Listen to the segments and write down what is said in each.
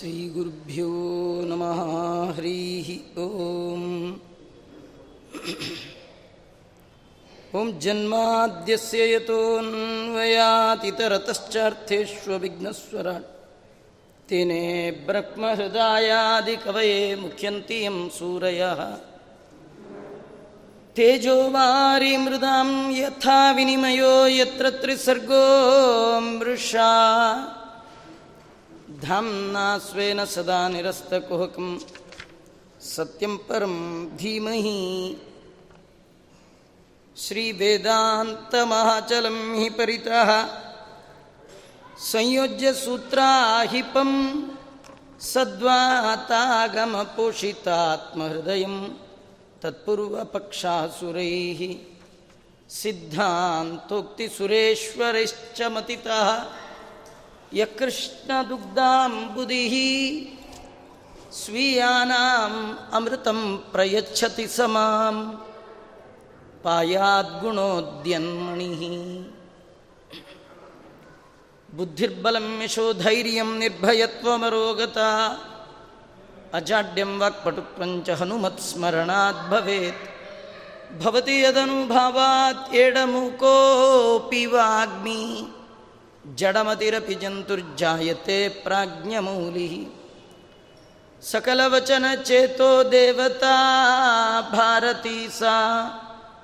श्रीगुरुभ्यो नमः हरिः ॐ ॐ जन्माद्यस्य यतोऽन्वयातितरतश्चार्थेष्वविघ्नस्वराट् तेने ब्रह्महृदायादिकवये मुख्यन्ति यं सूरयः तेजो वारिमृदां यथा विनिमयो यत्र त्रिसर्गो मृषा धाम्ना स्वेन सदा निरस्तकुहकं। सत्यं परं धीमहि। श्रीवेदान्तमहाचलं हि परितः। संयोज्य सूत्राहिपं। सद्वातागमपोषितात्महृदयं। तत्पूर्वपक्षासुरैः। सिद्धान्तोक्तिसुरेश्वरैश्च मतितः। ಯಕೃಷ್ಣದುಗ್ಧಾಂಬುದಿ ಸ್ವೀಯಾನಾಂ ಅಮೃತಂ ಪ್ರಯಚ್ಛತಿ ಸಮಾಂ ಪಾಯಾದ್ಗುಣೋದ್ಯನ್ಮಣಿ ಬುದ್ಧಿರ್ಬಲಂ ಯಶೋಧೈರ್ಯಂ ನಿರ್ಭಯತ್ವಮರೋಗತ ಅಜಾಡ್ಯಂ ವಾಕ್ಪಟುಪ್ರಂಚ ಹನುಮತ್ಸ್ಮರಣಾತ್ ಭವೇತ್ ಭವತಿ ಯದನುಭಾವಾತ್ ಎಡಮುಕೋಪಿ ವಾಗ್ಮಿ ಜಡಮತಿರಪಿ ಜಂತುರ್ಜಾಯತೆ ಪ್ರಾಜ್ಞಮೌಲಿ. ಸಕಲವಚನ ಚೇತೋ ದೇವತಾ ಭಾರತೀ ಸಾ.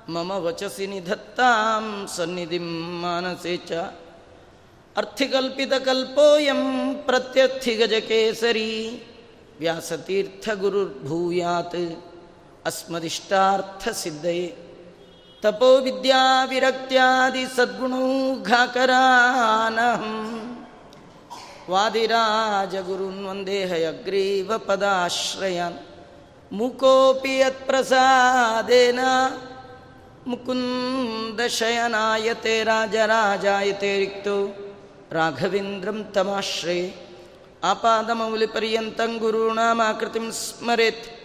ಮಮ ವಚಸಿ ನಿಧತ್ತಾಂ ಸನ್ನಿಧಿಂ ಮಾನಸೇ ಚ. ಅರ್ಥಿಕಲ್ಪಿತಕಲ್ಪೋಯಂ ಪ್ರತ್ಯರ್ಥಿಗಜಕೇಸರಿ. ವ್ಯಾಸತೀರ್ಥಗುರುರ್ಭೂಯಾತ್. ಅಸ್ಮದಿಷ್ಟಾರ್ಥಸಿದ್ಧಯೇ. ತಪೋ ವಿದ್ಯಾ ವಿರಕ್ತ್ಯಾದಿ ಸದ್ಗುಣೋ ಘಾಕರಾನಹಂ. ವಾದಿರಾಜ ಗುರುನ್ ವಂದೇ ಹಯಗ್ರೀವ ಪದಾಶ್ರಯನ್. ಮುಕೋಪಿ ಯತ್ಪ್ರಸಾದೇನ ಮುಕುಂದಶಯನಾಯತೆ ರಾಜರಾಜಾಯತೆ ರಿಕ್ತೋ. ರಾಘವೇಂದ್ರಂ ತಮಾಶ್ರೇ ಆಪಾದಮೌಲಿಪರ್ಯಂತಂ ಗುರುನಾಮಾಕೃತಿಂ ಸ್ಮರೆತ್.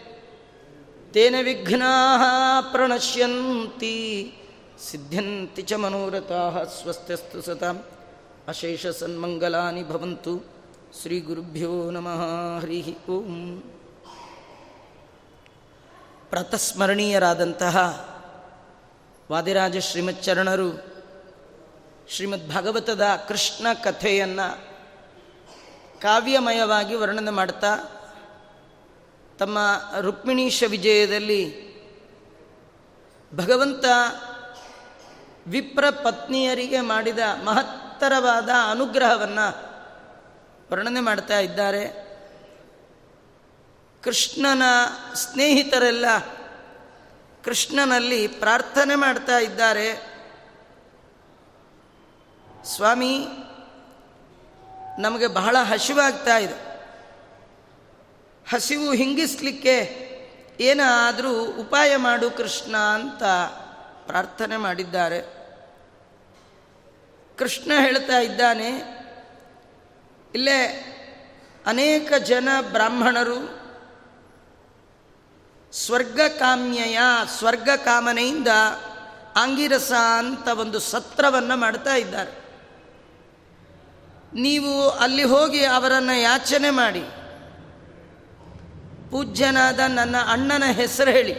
ತೇನ ವಿಘ್ನಾ ಪ್ರಣಶ್ಯಂತಿ ಸಿದ್ಧ್ಯಂತಿ ಚ ಮನೋರಥಾ ಸ್ವಸ್ಥಸ್ತು ಸತಾಂ ಅಶೇಷ ಸನ್ಮಂಗಲಾನಿ ಭವಂತು ಶ್ರೀ ಗುರುಭ್ಯೋ ನಮಃ ಹರಿ ಓಂ. ಪ್ರತಸ್ಮರಣೀಯರಾದಂತಹ ವಾದಿರಾಜ ಶ್ರೀಮಚ್ಚರಣರು ಶ್ರೀಮದ್ ಭಾಗವತದ ಕೃಷ್ಣ ಕಥೆಯನ್ನು ಕಾವ್ಯಮಯವಾಗಿ ವರ್ಣನೆ ಮಾಡ್ತಾ ತಮ್ಮ ರುಕ್ಮಿಣೀಶ ವಿಜಯದಲ್ಲಿ ಭಗವಂತ ವಿಪ್ರ ಪತ್ನಿಯರಿಗೆ ಮಾಡಿದ ಮಹತ್ತರವಾದ ಅನುಗ್ರಹವನ್ನು ವರ್ಣನೆ ಮಾಡ್ತಾ ಇದ್ದಾರೆ. ಕೃಷ್ಣನ ಸ್ನೇಹಿತರೆಲ್ಲ ಕೃಷ್ಣನಲ್ಲಿ ಪ್ರಾರ್ಥನೆ ಮಾಡ್ತಾ ಇದ್ದಾರೆ. ಸ್ವಾಮಿ, ನಮಗೆ ಬಹಳ ಹಸಿವಾಗ್ತಾ ಇದೆ. ಹಸಿವು ಹಿಂಗಿಸ್ಲಿಕ್ಕೆ ಏನಾದರೂ ಉಪಾಯ ಮಾಡು ಕೃಷ್ಣ ಅಂತ ಪ್ರಾರ್ಥನೆ ಮಾಡಿದ್ದಾರೆ. ಕೃಷ್ಣ ಹೇಳ್ತಾ ಇದ್ದಾನೆ, ಇಲ್ಲೇ ಅನೇಕ ಜನ ಬ್ರಾಹ್ಮಣರು ಸ್ವರ್ಗ ಕಾಮ್ಯಯ ಸ್ವರ್ಗ ಕಾಮನೆಯಿಂದ ಆಂಗಿರಸ ಅಂತ ಒಂದು ಸತ್ರವನ್ನು ಮಾಡ್ತಾ ಇದ್ದಾರೆ. ನೀವು ಅಲ್ಲಿ ಹೋಗಿ ಅವರನ್ನು ಯಾಚನೆ ಮಾಡಿ ಪೂಜ್ಯನಾದ ನನ್ನ ಅಣ್ಣನ ಹೆಸರು ಹೇಳಿ.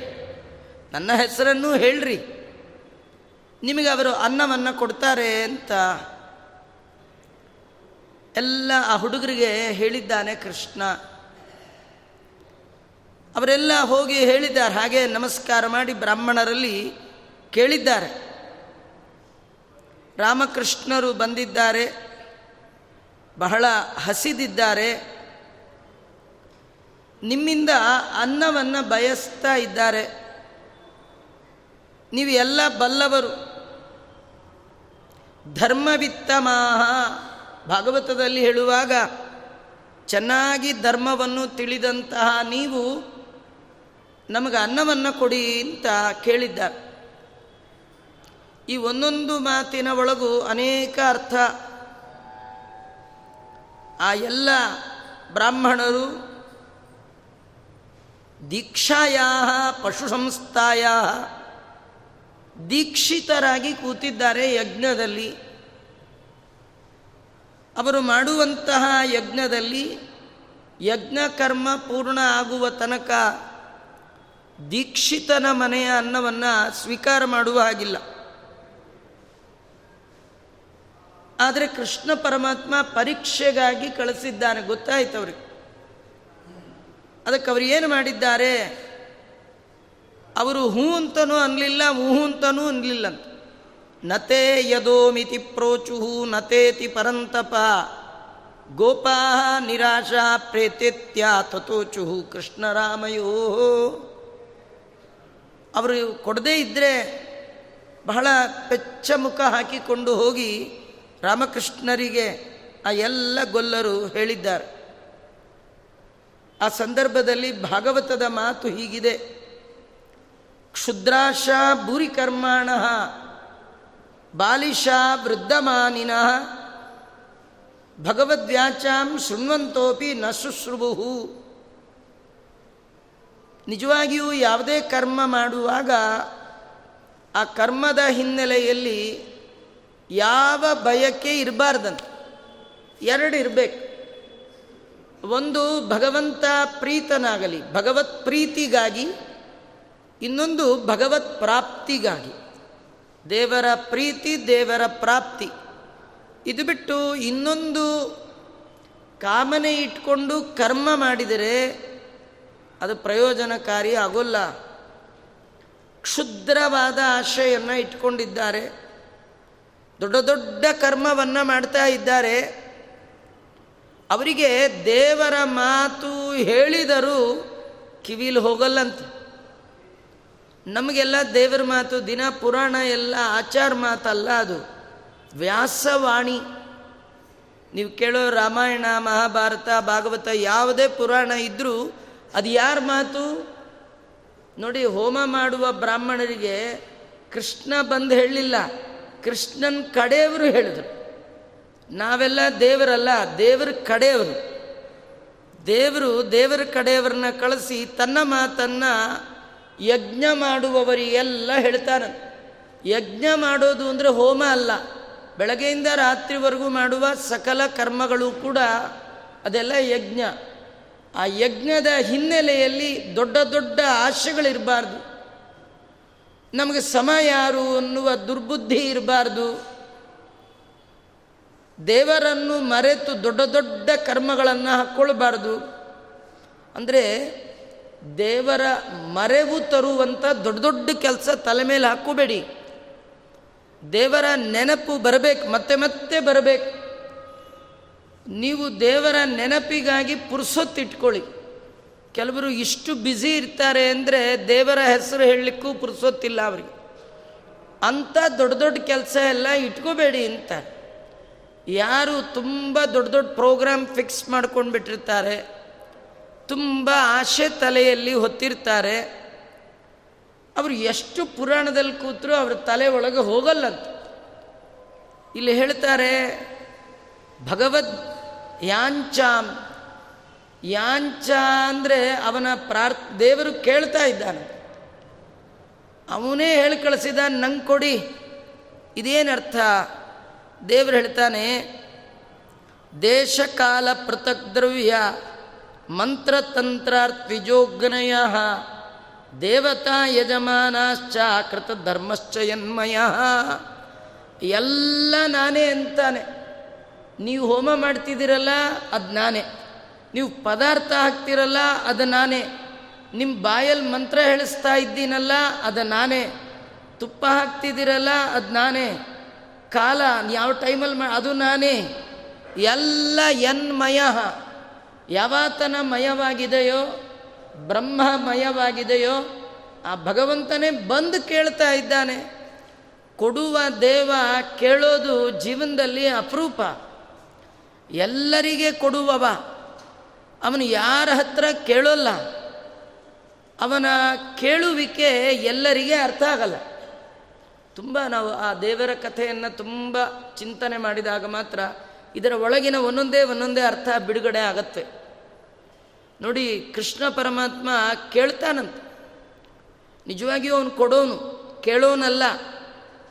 ನನ್ನ ಹೆಸರನ್ನು ಹೇಳ್ರಿ. ನಿಮಗೆ ಅವರು ಅನ್ನವನ್ನು ಕೊಡ್ತಾರೆ ಅಂತ ಎಲ್ಲ ಆ ಹುಡುಗರಿಗೆ ಹೇಳಿದ್ದಾನೆ ಕೃಷ್ಣ. ಅವರೆಲ್ಲ ಹೋಗಿ ಹೇಳಿದ್ದಾರೆ, ಹಾಗೆ ನಮಸ್ಕಾರ ಮಾಡಿ ಬ್ರಾಹ್ಮಣರಲ್ಲಿ ಕೇಳಿದ್ದಾರೆ. ರಾಮಕೃಷ್ಣರು ಬಂದಿದ್ದಾರೆ, ಬಹಳ ಹಸಿದಿದ್ದಾರೆ. ನಿಮ್ಮಿಂದ ಅನ್ನವನ್ನು ಬಯಸ್ತಾ ಇದ್ದಾರೆ. ನೀವು ಎಲ್ಲ ಬಲ್ಲವರು. ಧರ್ಮವಿತ್ತಮಾಹ. ಭಾಗವತದಲ್ಲಿ ಹೇಳುವಾಗ, ಚೆನ್ನಾಗಿ ಧರ್ಮವನ್ನು ತಿಳಿದಂತಹ ನೀವು ನಮಗೆ ಅನ್ನವನ್ನು ಕೊಡಿ ಅಂತ ಕೇಳಿದ್ದ ಈ ಒಂದೊಂದು ಮಾತಿನ ಒಳಗೂ ಅನೇಕ ಅರ್ಥ. ಆ ಎಲ್ಲ ಬ್ರಾಹ್ಮಣರು ದೀಕ್ಷಾಯ ಪಶು ಸಂಸ್ಥಾಯ ದೀಕ್ಷಿತರಾಗಿ ಕೂತಿದ್ದಾರೆ ಯಜ್ಞದಲ್ಲಿ. ಅವರು ಮಾಡುವಂತಹ ಯಜ್ಞದಲ್ಲಿ ಯಜ್ಞ ಕರ್ಮ ಪೂರ್ಣ ಆಗುವ ತನಕ ದೀಕ್ಷಿತನ ಮನೆಯ ಅನ್ನವನ್ನು ಸ್ವೀಕಾರ ಮಾಡುವ ಹಾಗಿಲ್ಲ. ಆದರೆ ಕೃಷ್ಣ ಪರಮಾತ್ಮ ಪರೀಕ್ಷೆಗಾಗಿ ಕಳಿಸಿದ್ದಾನೆ. ಗೊತ್ತಾಯ್ತು ಅವ್ರಿಗೆ. ಅದಕ್ಕೆ ಅವರು ಏನು ಮಾಡಿದ್ದಾರೆ? ಅವರು ಹೂ ಅಂತನೂ ಅನ್ನಲಿಲ್ಲ ಹೂ ಅಂತನೂ ಅನ್ನಲಿಲ್ಲ ಅಂತ. ನತೇ ಯದೋಮಿತಿ ಪ್ರೋಚುಹು, ನತೇತಿ ಪರಂತಪ. ಗೋಪಾ ನಿರಾಶಾ ಪ್ರೇತ್ಯ ತಥೋಚುಹು ಕೃಷ್ಣರಾಮಯೋ. ಅವರು ಕೊಡದೇ ಇದ್ದರೆ ಬಹಳ ಪೆಚ್ಚ ಮುಖ ಹಾಕಿಕೊಂಡು ಹೋಗಿ ರಾಮಕೃಷ್ಣರಿಗೆ ಆ ಎಲ್ಲ ಗೊಲ್ಲರು ಹೇಳಿದ್ದಾರೆ. ಆ ಸಂದರ್ಭದಲ್ಲಿ ಭಾಗವತದ ಮಾತು ಹೀಗಿದೆ. ಕ್ಷುದ್ರಾಶ ಭೂರಿಕರ್ಮಾಣ ಬಾಲಿಶ ವೃದ್ಧಮಾನಿನ, ಭಗವದ್ವ್ಯಾಚಾಂ ಶೃಣ್ವಂತೋಪಿ ನ ಶುಶ್ರುಭು ನಿಜವಾಗಿಯೂ ಯಾವುದೇ ಕರ್ಮ ಮಾಡುವಾಗ ಆ ಕರ್ಮದ ಹಿನ್ನೆಲೆಯಲ್ಲಿ ಯಾವ ಬಯಕೆ ಇರಬಾರ್ದಂತ. ಎರಡು ಇರಬೇಕು. ಒಂದು ಭಗವಂತ ಪ್ರೀತನಾಗಲಿ, ಭಗವತ್ ಪ್ರೀತಿಗಾಗಿ, ಇನ್ನೊಂದು ಭಗವತ್ ಪ್ರಾಪ್ತಿಗಾಗಿ. ದೇವರ ಪ್ರೀತಿ, ದೇವರ ಪ್ರಾಪ್ತಿ. ಇದು ಬಿಟ್ಟು ಇನ್ನೊಂದು ಕಾಮನೆ ಇಟ್ಕೊಂಡು ಕರ್ಮ ಮಾಡಿದರೆ ಅದು ಪ್ರಯೋಜನಕಾರಿ ಆಗೋಲ್ಲ. ಕ್ಷುದ್ರವಾದ ಆಶೆಯನ್ನು ಇಟ್ಕೊಂಡಿದ್ದಾರೆ. ದೊಡ್ಡ ದೊಡ್ಡ ಕರ್ಮವನ್ನು ಮಾಡ್ತಾ ಇದ್ದಾರೆ. ಅವರಿಗೆ ದೇವರ ಮಾತು ಹೇಳಿದರೂ ಕಿವಿಲಿ ಹೋಗಲ್ಲಂತ. ನಮಗೆಲ್ಲ ದೇವರ ಮಾತು, ದಿನ ಪುರಾಣ ಎಲ್ಲ ಆಚಾರ ಮಾತಲ್ಲ ಅದು. ವ್ಯಾಸವಾಣಿ. ನೀವು ಕೇಳೋ ರಾಮಾಯಣ, ಮಹಾಭಾರತ, ಭಾಗವತ ಯಾವುದೇ ಪುರಾಣ ಇದ್ದರೂ ಅದು ಯಾರ ಮಾತು? ನೋಡಿ, ಹೋಮ ಮಾಡುವ ಬ್ರಾಹ್ಮಣರಿಗೆ ಕೃಷ್ಣ ಬಂದು ಹೇಳಲಿಲ್ಲ. ಕೃಷ್ಣನ ಕಡೆಯವರು ಹೇಳಿದರು. ನಾವೆಲ್ಲ ದೇವರಲ್ಲ, ದೇವರ ಕಡೆಯವರು. ದೇವರು ದೇವರ ಕಡೆಯವರನ್ನ ಕಳಿಸಿ ತನ್ನ ಮಾತನ್ನು ಯಜ್ಞ ಮಾಡುವವರಿಗೆಲ್ಲ ಹೇಳ್ತಾನೆ. ಯಜ್ಞ ಮಾಡೋದು ಅಂದರೆ ಹೋಮ ಅಲ್ಲ. ಬೆಳಗ್ಗೆಯಿಂದ ರಾತ್ರಿವರೆಗೂ ಮಾಡುವ ಸಕಲ ಕರ್ಮಗಳು ಕೂಡ ಅದೆಲ್ಲ ಯಜ್ಞ. ಆ ಯಜ್ಞದ ಹಿನ್ನೆಲೆಯಲ್ಲಿ ದೊಡ್ಡ ದೊಡ್ಡ ಆಶೆಗಳಿರಬಾರ್ದು. ನಮಗೆ ಸಮ ಯಾರು ಅನ್ನುವ ದುರ್ಬುದ್ಧಿ ಇರಬಾರ್ದು. ದೇವರನ್ನು ಮರೆತು ದೊಡ್ಡ ದೊಡ್ಡ ಕರ್ಮಗಳನ್ನು ಹಾಕ್ಕೊಳ್ಬಾರ್ದು ಅಂದರೆ ದೇವರ ಮರೆವು ತರುವಂಥ ದೊಡ್ಡ ದೊಡ್ಡ ಕೆಲಸ ತಲೆ ಮೇಲೆ ಹಾಕೋಬೇಡಿ ದೇವರ ನೆನಪು ಬರಬೇಕು, ಮತ್ತೆ ಮತ್ತೆ ಬರಬೇಕು. ನೀವು ದೇವರ ನೆನಪಿಗಾಗಿ ಪುರುಸೊತ್ತಿಟ್ಕೊಳ್ಳಿ ಕೆಲವರು ಇಷ್ಟು ಬ್ಯುಸಿ ಇರ್ತಾರೆ ಅಂದರೆ ದೇವರ ಹೆಸರು ಹೇಳಲಿಕ್ಕೂ ಪುರುಸೊತ್ತಿಲ್ಲ ಅವರಿಗೆ. ಅಂಥ ದೊಡ್ಡ ದೊಡ್ಡ ಕೆಲಸ ಎಲ್ಲ ಇಟ್ಕೋಬೇಡಿ ಅಂತ. ಯಾರು ತುಂಬ ದೊಡ್ಡ ದೊಡ್ಡ ಪ್ರೋಗ್ರಾಮ್ ಫಿಕ್ಸ್ ಮಾಡ್ಕೊಂಡು ಬಿಟ್ಟಿರ್ತಾರೆ, ತುಂಬ ಆಶೆ ತಲೆಯಲ್ಲಿ ಹೊತ್ತಿರ್ತಾರೆ. ಅವರು ಎಷ್ಟು ಪುರಾಣದಲ್ಲಿ ಕೂತರೂ ಅವ್ರ ತಲೆ ಒಳಗೆ ಹೋಗಲ್ಲಂತ. ಇಲ್ಲಿ ಹೇಳ್ತಾರೆ, ಭಗವದ್ ಯಾಂಚಾಮ್ ಯಾಂಚ ಅಂದರೆ ಅವನ ಪ್ರಾರ್, ದೇವರು ಕೇಳ್ತಾ ಇದ್ದಾನೆ. ಅವನೇ ಹೇಳಿ ಕಳಿಸಿದ ನಂಗೆ ಕೊಡಿ, ಇದೇನರ್ಥ? ದೇವರು ಹೇಳ್ತಾನೆ, ದೇಶಕಾಲ ಪೃಥಕ್ ದ್ರವ್ಯ ಮಂತ್ರತಂತ್ರಾರ್ತ್ವಿಜೋಗ್ನಯ, ದೇವತಾ ಯಜಮಾನಾಶ್ಚ ಕೃತ ಧರ್ಮಶ್ಚ ಯನ್ಮಯ. ಎಲ್ಲ ನಾನೇ ಅಂತಾನೆ. ನೀವು ಹೋಮ ಮಾಡ್ತಿದ್ದೀರಲ್ಲ, ಅದು ನಾನೇ. ನೀವು ಪದಾರ್ಥ ಹಾಕ್ತಿರಲ್ಲ, ಅದು ನಾನೇ. ನಿಮ್ಮ ಬಾಯಲ್ಲಿ ಮಂತ್ರ ಹೇಳಿಸ್ತಾ ಇದ್ದೀನಲ್ಲ, ಅದು ನಾನೇ. ತುಪ್ಪ ಹಾಕ್ತಿದ್ದೀರಲ್ಲ, ಅದು ನಾನೇ. ಕಾಲ, ಯಾವ ಟೈಮಲ್ಲಿ ಮಾ ಅದು ನಾನೇ. ಎಲ್ಲ ಎನ್ಮಯ ಯಾವಾತನ ಮಯವಾಗಿದೆಯೋ, ಬ್ರಹ್ಮಮಯವಾಗಿದೆಯೋ, ಆ ಭಗವಂತನೇ ಬಂದು ಕೇಳ್ತಾ ಇದ್ದಾನೆ. ಕೊಡುವ ದೇವ ಕೇಳೋದು ಜೀವನದಲ್ಲಿ ಅಪರೂಪ. ಎಲ್ಲರಿಗೆ ಕೊಡುವವ. ಅವನು ಯಾರ ಹತ್ರ ಕೇಳೋಲ್ಲ. ಅವನ ಕೇಳುವಿಕೆ ಎಲ್ಲರಿಗೆ ಅರ್ಥ ಆಗಲ್ಲ. ತುಂಬ ನಾವು ಆ ದೇವರ ಕಥೆಯನ್ನು ತುಂಬ ಚಿಂತನೆ ಮಾಡಿದಾಗ ಮಾತ್ರ ಇದರ ಒಳಗಿನ ಒಂದೊಂದೇ ಒಂದೊಂದೇ ಅರ್ಥ ಬಿಡುಗಡೆ ಆಗತ್ತೆ. ನೋಡಿ, ಕೃಷ್ಣ ಪರಮಾತ್ಮ ಕೇಳ್ತಾನಂತ. ನಿಜವಾಗಿಯೂ ಅವನು ಕೊಡೋನು, ಕೇಳೋನಲ್ಲ.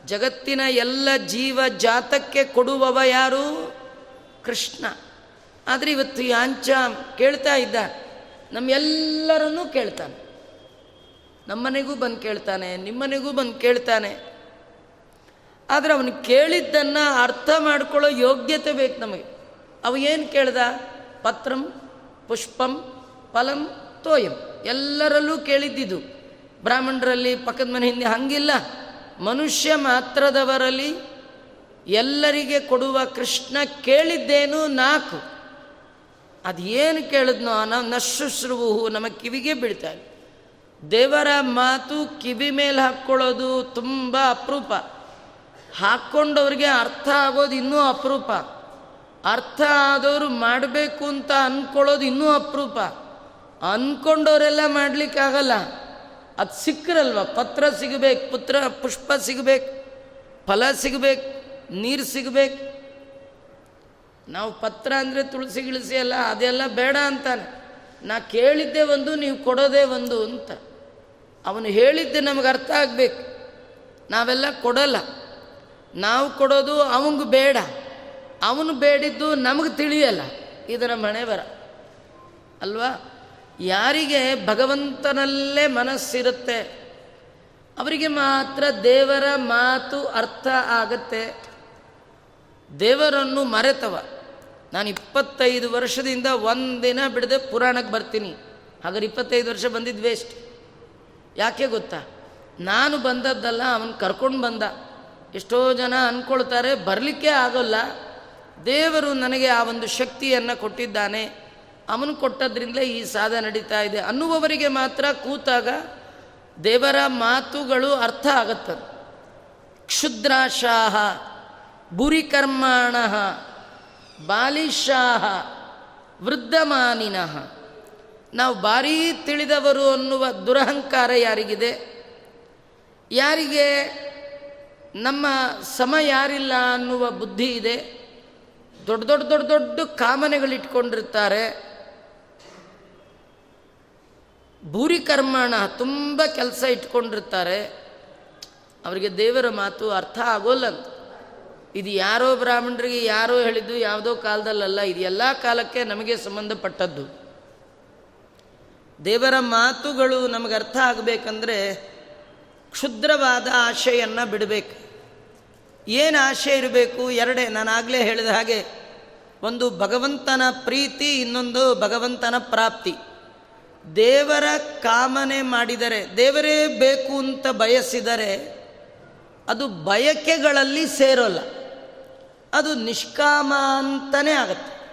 ಜಗತ್ತಿನ ಎಲ್ಲ ಜೀವ ಜಾತಕ್ಕೆ ಕೊಡುವವ ಯಾರು? ಕೃಷ್ಣ. ಆದರೆ ಇವತ್ತು ಯಾಂಚ ಕೇಳ್ತಾ ಇದ್ದ ನಮ್ಮೆಲ್ಲರನ್ನೂ ಕೇಳ್ತಾನೆ. ನಮ್ಮನೆಗೂ ಬಂದು ಕೇಳ್ತಾನೆ, ನಿಮ್ಮನೆಗೂ ಬಂದು ಕೇಳ್ತಾನೆ. ಆದರೆ ಅವನು ಕೇಳಿದ್ದನ್ನು ಅರ್ಥ ಮಾಡ್ಕೊಳ್ಳೋ ಯೋಗ್ಯತೆ ಬೇಕು ನಮಗೆ. ಅವ ಏನು ಕೇಳ್ದ? ಪತ್ರಂ, ಪುಷ್ಪಂ, ಫಲಂ, ತೋಯಂ. ಎಲ್ಲರಲ್ಲೂ ಕೇಳಿದ್ದಿದ್ದು ಬ್ರಾಹ್ಮಣರಲ್ಲಿ ಪಕ್ಕದ ಮನೆ ಹಿಂದೆ ಹಂಗಿಲ್ಲ. ಮನುಷ್ಯ ಮಾತ್ರದವರಲ್ಲಿ ಎಲ್ಲರಿಗೆ ಕೊಡುವ ಕೃಷ್ಣ ಕೇಳಿದ್ದೇನು ನಾಲ್ಕು. ಅದೇನು ಕೇಳಿದ್ನೋ ನಾವು ನಶುಶ್ರುವು ನಮ್ಮ ಕಿವಿಗೆ ಬೀಳ್ತಾರೆ ದೇವರ ಮಾತು ಕಿವಿ ಮೇಲೆ ಹಾಕ್ಕೊಳ್ಳೋದು ತುಂಬ ಅಪರೂಪ. ಹಾಕ್ಕೊಂಡವ್ರಿಗೆ ಅರ್ಥ ಆಗೋದು ಇನ್ನೂ ಅಪರೂಪ. ಅರ್ಥ ಆದವರು ಮಾಡಬೇಕು ಅಂತ ಅಂದ್ಕೊಳ್ಳೋದು ಇನ್ನೂ ಅಪರೂಪ. ಅಂದ್ಕೊಂಡವರೆಲ್ಲ ಮಾಡಲಿಕ್ಕಾಗಲ್ಲ. ಅದು ಸಿಕ್ಕರಲ್ವ? ಪತ್ರ ಸಿಗಬೇಕು, ಪುತ್ರ, ಪುಷ್ಪ ಸಿಗಬೇಕು, ಫಲ ಸಿಗಬೇಕು, ನೀರು ಸಿಗಬೇಕು. ನಾವು ಪತ್ರ ಅಂದರೆ ತುಳಸಿ, ಗಿಳಿಸಿ ಅಲ್ಲ ಅದೆಲ್ಲ ಬೇಡ ಅಂತಾನೆ. ನಾ ಕೇಳಿದ್ದೆ ಒಂದು, ನೀವು ಕೊಡೋದೇ ಒಂದು ಅಂತ. ಅವನು ಹೇಳಿದ್ದೆ ನಮಗೆ ಅರ್ಥ ಆಗಬೇಕು. ನಾವೆಲ್ಲ ಕೊಡಲ್ಲ. ನಾವು ಕೊಡೋದು ಅವಂಗೆ ಬೇಡ. ಅವನು ಬೇಡಿದ್ದು ನಮಗೆ ತಿಳಿಯಲ್ಲ. ಇದರ ಮನೆ ಬರ ಅಲ್ವಾ? ಯಾರಿಗೆ ಭಗವಂತನಲ್ಲೇ ಮನಸ್ಸಿರುತ್ತೆ, ಅವರಿಗೆ ಮಾತ್ರ ದೇವರ ಮಾತು ಅರ್ಥ ಆಗತ್ತೆ. ದೇವರನ್ನು ಮರೆತವ. ನಾನು ಇಪ್ಪತ್ತೈದು ವರ್ಷದಿಂದ ಒಂದಿನ ಬಿಡದೆ ಪುರಾಣಕ್ಕೆ ಬರ್ತೀನಿ. ಹಾಗಾದ್ರೆ ಇಪ್ಪತ್ತೈದು ವರ್ಷ ಬಂದಿದ್ದು ವೇಸ್ಟ್ ಯಾಕೆ ಗೊತ್ತಾ? ನಾನು ಬಂದದ್ದಲ್ಲ, ಅವನು ಕರ್ಕೊಂಡು ಬಂದ. ಎಷ್ಟೋ ಜನ ಅಂದ್ಕೊಳ್ತಾರೆ ಬರಲಿಕ್ಕೆ ಆಗೋಲ್ಲ. ದೇವರು ನನಗೆ ಆ ಒಂದು ಶಕ್ತಿಯನ್ನು ಕೊಟ್ಟಿದ್ದಾನೆ. ಅವನು ಕೊಟ್ಟದ್ರಿಂದಲೇ ಈ ಸಾಧ ನಡೀತಾ ಇದೆ. ಅನ್ನುವವರಿಗೆ ಮಾತ್ರ ಕೂತಾಗ ದೇವರ ಮಾತುಗಳು ಅರ್ಥ ಆಗತ್ತದು. ಕ್ಷುದ್ರಾಶಾಹ ಬುರಿಕರ್ಮಾಣ ಬಾಲಿಶಾಹ, ವೃದ್ಧಮಾನಿನಃ. ನಾವು ಭಾರೀ ತಿಳಿದವರು ಅನ್ನುವ ದುರಹಂಕಾರ ಯಾರಿಗಿದೆ? ಯಾರಿಗೆ ನಮ್ಮ ಸಮ ಯಾರಿಲ್ಲ ಅನ್ನುವ ಬುದ್ಧಿ ಇದೆ. ದೊಡ್ಡ ದೊಡ್ಡ ದೊಡ್ಡ ದೊಡ್ಡ ಕಾಮನೆಗಳಿಟ್ಕೊಂಡಿರ್ತಾರೆ. ಭೂರಿ ಕರ್ಮಣ ತುಂಬ ಕೆಲಸ ಇಟ್ಕೊಂಡಿರ್ತಾರೆ. ಅವರಿಗೆ ದೇವರ ಮಾತು ಅರ್ಥ ಆಗೋಲ್ಲ ಇದು ಯಾರೋ ಬ್ರಾಹ್ಮಣರಿಗೆ ಯಾರೋ ಹೇಳಿದ್ದು ಯಾವುದೋ ಕಾಲದಲ್ಲಲ್ಲ, ಇದು ಎಲ್ಲ ಕಾಲಕ್ಕೆ ನಮಗೆ ಸಂಬಂಧಪಟ್ಟದ್ದು. ದೇವರ ಮಾತುಗಳು ನಮಗೆ ಅರ್ಥ ಆಗಬೇಕಂದ್ರೆ ಕ್ಷುದ್ರವಾದ ಆಶೆಯನ್ನು ಬಿಡಬೇಕು. ಏನು ಆಶೆ ಇರಬೇಕು? ಎರಡೇ, ನಾನು ಆಗಲೇ ಹೇಳಿದ ಹಾಗೆ, ಒಂದು ಭಗವಂತನ ಪ್ರೀತಿ, ಇನ್ನೊಂದು ಭಗವಂತನ ಪ್ರಾಪ್ತಿ. ದೇವರ ಕಾಮನೆ ಮಾಡಿದರೆ, ದೇವರೇ ಬೇಕು ಅಂತ ಬಯಸಿದರೆ, ಅದು ಬಯಕೆಗಳಲ್ಲಿ ಸೇರೋಲ್ಲ. ಅದು ನಿಷ್ಕಾಮ ಅಂತಲೇ ಆಗತ್ತೆ.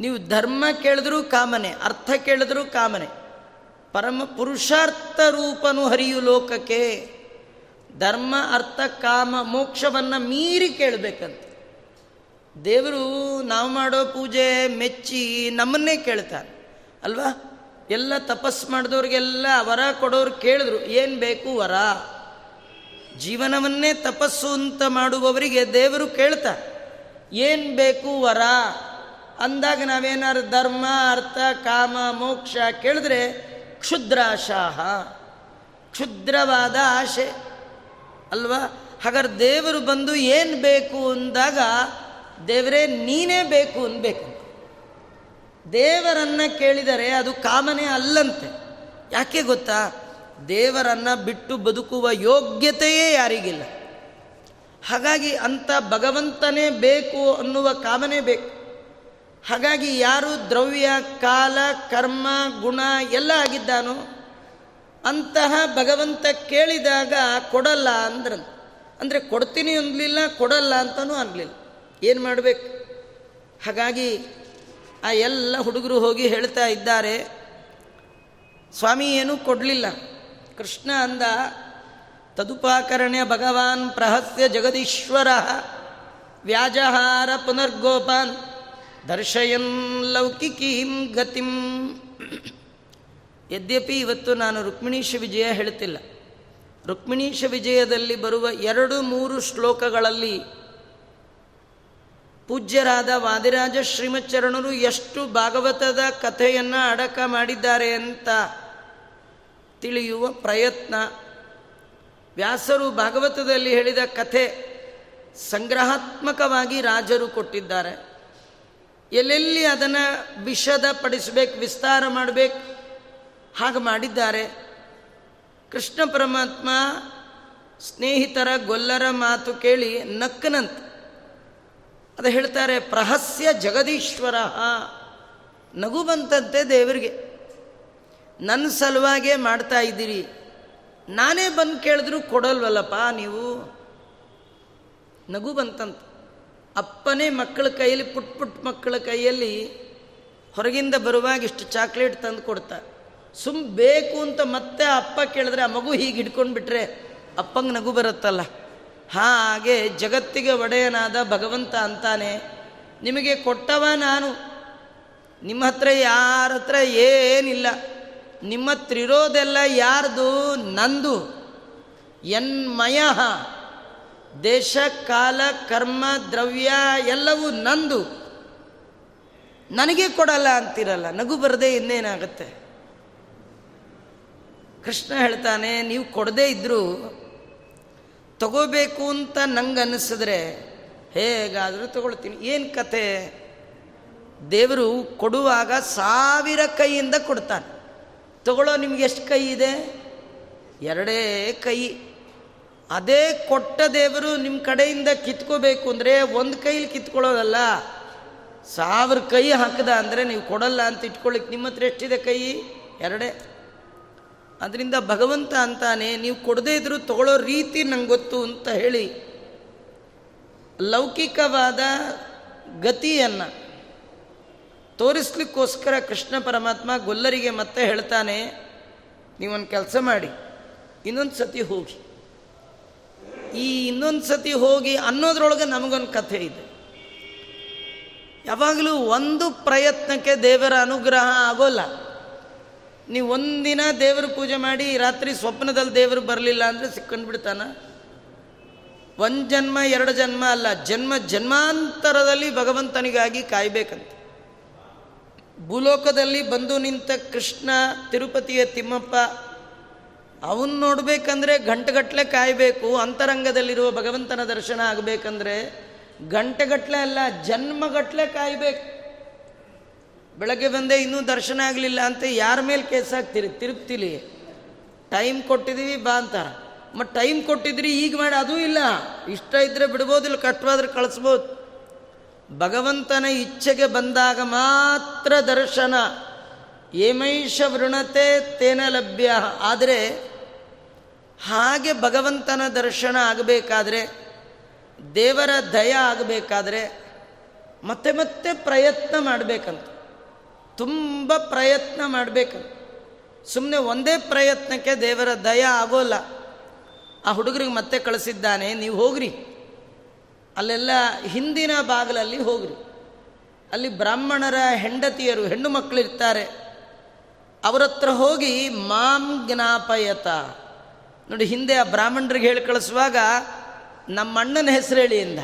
ನೀವು ಧರ್ಮ ಕೇಳಿದ್ರೂ ಕಾಮನೆ, ಅರ್ಥ ಕೇಳಿದ್ರೂ ಕಾಮನೆ. ಪರಮ ಪುರುಷಾರ್ಥ ರೂಪನು ಹರಿಯು ಲೋಕಕ್ಕೆ, ಧರ್ಮ, ಅರ್ಥ, ಕಾಮ, ಮೋಕ್ಷವನ್ನು ಮೀರಿ ಕೇಳಬೇಕಂತ. ದೇವರು ನಾವು ಮಾಡೋ ಪೂಜೆ ಮೆಚ್ಚಿ ನಮ್ಮನ್ನೇ ಕೇಳ್ತಾರೆ ಅಲ್ವಾ? ಎಲ್ಲ ತಪಸ್ ಮಾಡಿದವ್ರಿಗೆಲ್ಲ ವರ ಕೊಡೋರು ಕೇಳಿದ್ರು, ಏನು ಬೇಕು ವರ? ಜೀವನವನ್ನೇ ತಪಸ್ಸು ಅಂತ ಮಾಡುವವರಿಗೆ ದೇವರು ಕೇಳ್ತಾರೆ ಏನು ಬೇಕು ವರ? ಅಂದಾಗ ನಾವೇನಾದ್ರು ಧರ್ಮ, ಅರ್ಥ, ಕಾಮ, ಮೋಕ್ಷ ಕೇಳಿದ್ರೆ ಕ್ಷುದ್ರಾಶಾಹ. ಕ್ಷುದ್ರವಾದ ಆಶೆ. ಅಲ್ವಾ? ಹಾಗಾದ್ರೆ ದೇವರು ಬಂದು ಏನು ಬೇಕು ಅಂದಾಗ ದೇವರೇ, ನೀನೇ ಬೇಕು ಅನ್ಬೇಕು. ದೇವರನ್ನ ಕೇಳಿದರೆ ಅದು ಕಾಮನೆ ಅಲ್ಲಂತೆ. ಯಾಕೆ ಗೊತ್ತಾ? ದೇವರನ್ನು ಬಿಟ್ಟು ಬದುಕುವ ಯೋಗ್ಯತೆಯೇ ಯಾರಿಗಿಲ್ಲ. ಹಾಗಾಗಿ ಅಂಥ ಭಗವಂತನೇ ಬೇಕು ಅನ್ನುವ ಕಾಮನೆ ಬೇಕು. ಹಾಗಾಗಿ ಯಾರು ದ್ರವ್ಯ, ಕಾಲ, ಕರ್ಮ, ಗುಣ ಎಲ್ಲ ಆಗಿದ್ದಾನೋ ಅಂತಹ ಭಗವಂತ ಕೇಳಿದಾಗ ಕೊಡಲ್ಲ ಅಂದ್ರ ಅಂದರೆ ಕೊಡ್ತೀನಿ ಅನ್ಲಿಲ್ಲ, ಕೊಡಲ್ಲ ಅಂತಲೂ ಅನ್ನಲಿಲ್ಲ ಏನು ಮಾಡಬೇಕು? ಹಾಗಾಗಿ ಆ ಎಲ್ಲ ಹುಡುಗರು ಹೋಗಿ ಹೇಳ್ತಾ ಇದ್ದಾರೆ, ಸ್ವಾಮಿ ಏನೂ ಕೊಡಲಿಲ್ಲ. ಕೃಷ್ಣ ಅಂದ ತದುಪಾಕರಣ್ಯ ಭಗವಾನ್ ಪ್ರಹಸ್ಯ ಜಗದೀಶ್ವರ ವ್ಯಾಜಹಾರ ಪುನರ್ಗೋಪಾನ್. ದರ್ಶಯನ್ ಲೌಕಿಕೀಂ ಗತಿಂ. ಯದ್ಯಪಿ ಇವತ್ತು ನಾನು ರುಕ್ಮಿಣೀಶ ವಿಜಯ ಹೇಳ್ತಿಲ್ಲ ರುಕ್ಮಿಣೀಶ ವಿಜಯದಲ್ಲಿ ಬರುವ ಎರಡು ಮೂರು ಶ್ಲೋಕಗಳಲ್ಲಿ ಪೂಜ್ಯರಾದ ವಾದಿರಾಜ ಶ್ರೀಮಚ್ಚರಣರು ಎಷ್ಟು ಭಾಗವತದ ಕಥೆಯನ್ನು ಅಡಕ ಮಾಡಿದ್ದಾರೆ ಅಂತ ತಿಳಿಯುವ ಪ್ರಯತ್ನ. ವ್ಯಾಸರು ಭಾಗವತದಲ್ಲಿ ಹೇಳಿದ ಕಥೆ ಸಂಗ್ರಹಾತ್ಮಕವಾಗಿ ರಾಜರು ಕೊಟ್ಟಿದ್ದಾರೆ. ಎಲ್ಲೆಲ್ಲಿ ಅದನ್ನು ವಿಷದ ಪಡಿಸಬೇಕು, ವಿಸ್ತಾರ ಮಾಡಬೇಕು, ಹಾಗೆ ಮಾಡಿದ್ದಾರೆ. ಕೃಷ್ಣ ಪರಮಾತ್ಮ ಸ್ನೇಹಿತರ ಗೊಲ್ಲರ ಮಾತು ಕೇಳಿ ನಕ್ಕನಂತ. ಅದು ಹೇಳ್ತಾರೆ, ಪ್ರಹಸ್ಯ ಜಗದೀಶ್ವರ ನಗು ಬಂತಂತೆ ದೇವರಿಗೆ. ನನ್ನ ಸಲುವಾಗೇ ಮಾಡ್ತಾ ಇದ್ದೀರಿ. ನಾನೇ ಬಂದು ಕೇಳಿದ್ರು ಕೊಡಲ್ವಲ್ಲಪ್ಪ ನೀವು? ನಗು ಬಂತಂತ ಅಪ್ಪನೇ ಮಕ್ಕಳ ಕೈಯಲ್ಲಿ, ಪುಟ್ ಪುಟ್ ಮಕ್ಕಳ ಕೈಯಲ್ಲಿ ಹೊರಗಿಂದ ಬರುವಾಗ ಇಷ್ಟು ಚಾಕ್ಲೇಟ್ ತಂದು ಕೊಡ್ತಾರೆ ಸುಮ್ ಬೇಕು ಅಂತ ಮತ್ತೆ ಅಪ್ಪ ಕೇಳಿದ್ರೆ, ಆ ಮಗು ಹೀಗೆ ಹಿಡ್ಕೊಂಡು ಬಿಟ್ರೆ ಅಪ್ಪಂಗೆ ನಗು ಬರುತ್ತಲ್ಲ. ಹಾಗೆ ಜಗತ್ತಿಗೆ ಒಡೆಯನಾದ ಭಗವಂತ ಅಂತಾನೆ. ನಿಮಗೆ ಕೊಟ್ಟವ ನಾನು. ನಿಮ್ಮ ಹತ್ರ ಯಾರ ಹತ್ರ ಏನಿಲ್ಲ. ನಿಮ್ಮ ಹತ್ರ ಇರೋದೆಲ್ಲ ಯಾರ್ದು? ನಂದು. ಎನ್ಮಯ. ದೇಶ, ಕಾಲ, ಕರ್ಮ, ದ್ರವ್ಯ ಎಲ್ಲವೂ ನಂದು. ನನಗೆ ಕೊಡಲ್ಲ ಅಂತಿರಲ್ಲ, ನಗು ಬರದೆ ಇನ್ನೇನಾಗುತ್ತೆ? ಕೃಷ್ಣ ಹೇಳ್ತಾನೆ, ನೀವು ಕೊಡದೇ ಇದ್ದರೂ ತಗೋಬೇಕು ಅಂತ ನಂಗೆ ಅನ್ನಿಸಿದ್ರೆ ಹೇಗಾದರೂ ತಗೊಳ್ತೀನಿ. ಏನು ಕತೆ? ದೇವರು ಕೊಡುವಾಗ ಸಾವಿರ ಕೈಯಿಂದ ಕೊಡ್ತಾನೆ. ತಗೊಳ್ಳೋ ನಿಮ್ಗೆ ಎಷ್ಟು ಕೈ ಇದೆ? ಎರಡೇ ಕೈ. ಅದೇ ಕೊಟ್ಟ ದೇವರು ನಿಮ್ಮ ಕಡೆಯಿಂದ ಕಿತ್ಕೋಬೇಕು ಅಂದರೆ ಒಂದು ಕೈಲಿ ಕಿತ್ಕೊಳ್ಳೋದಲ್ಲ. ಸಾವಿರ ಕೈ ಹಾಕದ ಅಂದರೆ ನೀವು ಕೊಡಲ್ಲ ಅಂತ ಇಟ್ಕೊಳ್ಳಿಕ್ಕೆ ನಿಮ್ಮ ಹತ್ರ ಎಷ್ಟಿದೆ ಕೈ? ಎರಡೇ. ಅದರಿಂದ ಭಗವಂತ ಅಂತಾನೆ, ನೀವು ಕೊಡದೇ ಇದ್ರೂ ತಗೊಳ್ಳೋ ರೀತಿ ನಂಗೆ ಗೊತ್ತು ಅಂತ ಹೇಳಿ. ಲೌಕಿಕವಾದ ಗತಿಯನ್ನು ತೋರಿಸ್ಲಿಕ್ಕೋಸ್ಕರ ಕೃಷ್ಣ ಪರಮಾತ್ಮ ಗೊಲ್ಲರಿಗೆ ಮತ್ತೆ ಹೇಳ್ತಾನೆ, ನೀವೊಂದು ಕೆಲಸ ಮಾಡಿ, ಇನ್ನೊಂದು ಸತಿ ಹೋಗಿ. ಈ ಇನ್ನೊಂದು ಸತಿ ಹೋಗಿ ಅನ್ನೋದ್ರೊಳಗೆ ನಮಗೊಂದು ಕಥೆ ಇದೆ. ಯಾವಾಗಲೂ ಒಂದು ಪ್ರಯತ್ನಕ್ಕೆ ದೇವರ ಅನುಗ್ರಹ ಆಗೋಲ್ಲ. ನೀವು ಒಂದಿನ ದೇವರ ಪೂಜೆ ಮಾಡಿ ರಾತ್ರಿ ಸ್ವಪ್ನದಲ್ಲಿ ದೇವರು ಬರಲಿಲ್ಲ ಅಂದರೆ ಸಿಕ್ಕೊಂಡು ಬಿಡ್ತಾನ ಒಂದು ಜನ್ಮ, ಎರಡು ಜನ್ಮ ಅಲ್ಲ, ಜನ್ಮ ಜನ್ಮಾಂತರದಲ್ಲಿ ಭಗವಂತನಿಗಾಗಿ ಕಾಯ್ಬೇಕಂತ. ಭೂಲೋಕದಲ್ಲಿ ಬಂದು ನಿಂತ ಕೃಷ್ಣ, ತಿರುಪತಿಯ ತಿಮ್ಮಪ್ಪ ಅವನ್ ನೋಡಬೇಕಂದ್ರೆ ಗಂಟೆಗಟ್ಟಲೆ ಕಾಯಬೇಕು, ಅಂತರಂಗದಲ್ಲಿರುವ ಭಗವಂತನ ದರ್ಶನ ಆಗಬೇಕಂದ್ರೆ ಗಂಟೆಗಟ್ಟಲೆ ಅಲ್ಲ ಜನ್ಮಗಟ್ಟಲೆ ಕಾಯಬೇಕು. ಬೆಳಗ್ಗೆ ಬಂದೆ ಇನ್ನೂ ದರ್ಶನ ಆಗಲಿಲ್ಲ ಅಂತ ಯಾರ ಮೇಲೆ ಕೇಸ್ ಹಾಕ್ತೀರಿ? ತಿರುಪ್ತಿಲಿ. ಟೈಮ್ ಕೊಟ್ಟಿದ್ದೀವಿ ಬಾ ಅಂತಾರೆ ಮತ್ತು ಟೈಮ್ ಕೊಟ್ಟಿದ್ರಿ, ಈಗ ಮಾಡಿ ಅದೂ ಇಲ್ಲ. ಇಷ್ಟ ಇದ್ದರೆ ಬಿಡ್ಬೋದಿಲ್ಲ ಕಷ್ಟವಾದ್ರೆ ಕಳಿಸ್ಬೋದು. ಭಗವಂತನ ಇಚ್ಛೆಗೆ ಬಂದಾಗ ಮಾತ್ರ ದರ್ಶನ. ಏಮೈಷ ವೃಣತೆ ತೇನ ಲಭ್ಯ. ಆದರೆ ಹಾಗೆ ಭಗವಂತನ ದರ್ಶನ ಆಗಬೇಕಾದ್ರೆ, ದೇವರ ದಯ ಆಗಬೇಕಾದ್ರೆ ಮತ್ತೆ ಮತ್ತೆ ಪ್ರಯತ್ನ ಮಾಡಬೇಕಂತ. ತುಂಬ ಪ್ರಯತ್ನ ಮಾಡಬೇಕಂತ. ಸುಮ್ಮನೆ ಒಂದೇ ಪ್ರಯತ್ನಕ್ಕೆ ದೇವರ ದಯ ಆಗೋಲ್ಲ. ಆ ಹುಡುಗರಿಗೆ ಮತ್ತೆ ಕಳಿಸಿದ್ದಾನೆ, ನೀವು ಹೋಗ್ರಿ. ಅಲ್ಲೆಲ್ಲ ಹಿಂದಿನ ಬಾಗಿಲಲ್ಲಿ ಹೋಗ್ರಿ. ಅಲ್ಲಿ ಬ್ರಾಹ್ಮಣರ ಹೆಂಡತಿಯರು, ಹೆಣ್ಣು ಮಕ್ಕಳಿರ್ತಾರೆ ಅವರ ಹತ್ರ ಹೋಗಿ ಮಾಂ ಜ್ಞಾಪಯತ. ನೋಡಿ, ಹಿಂದೆ ಆ ಬ್ರಾಹ್ಮಣರಿಗೆ ಹೇಳಿ ಕಳಿಸುವಾಗ ನಮ್ಮ ಅಣ್ಣನ ಹೆಸರು ಹೇಳಿ ಇಂದ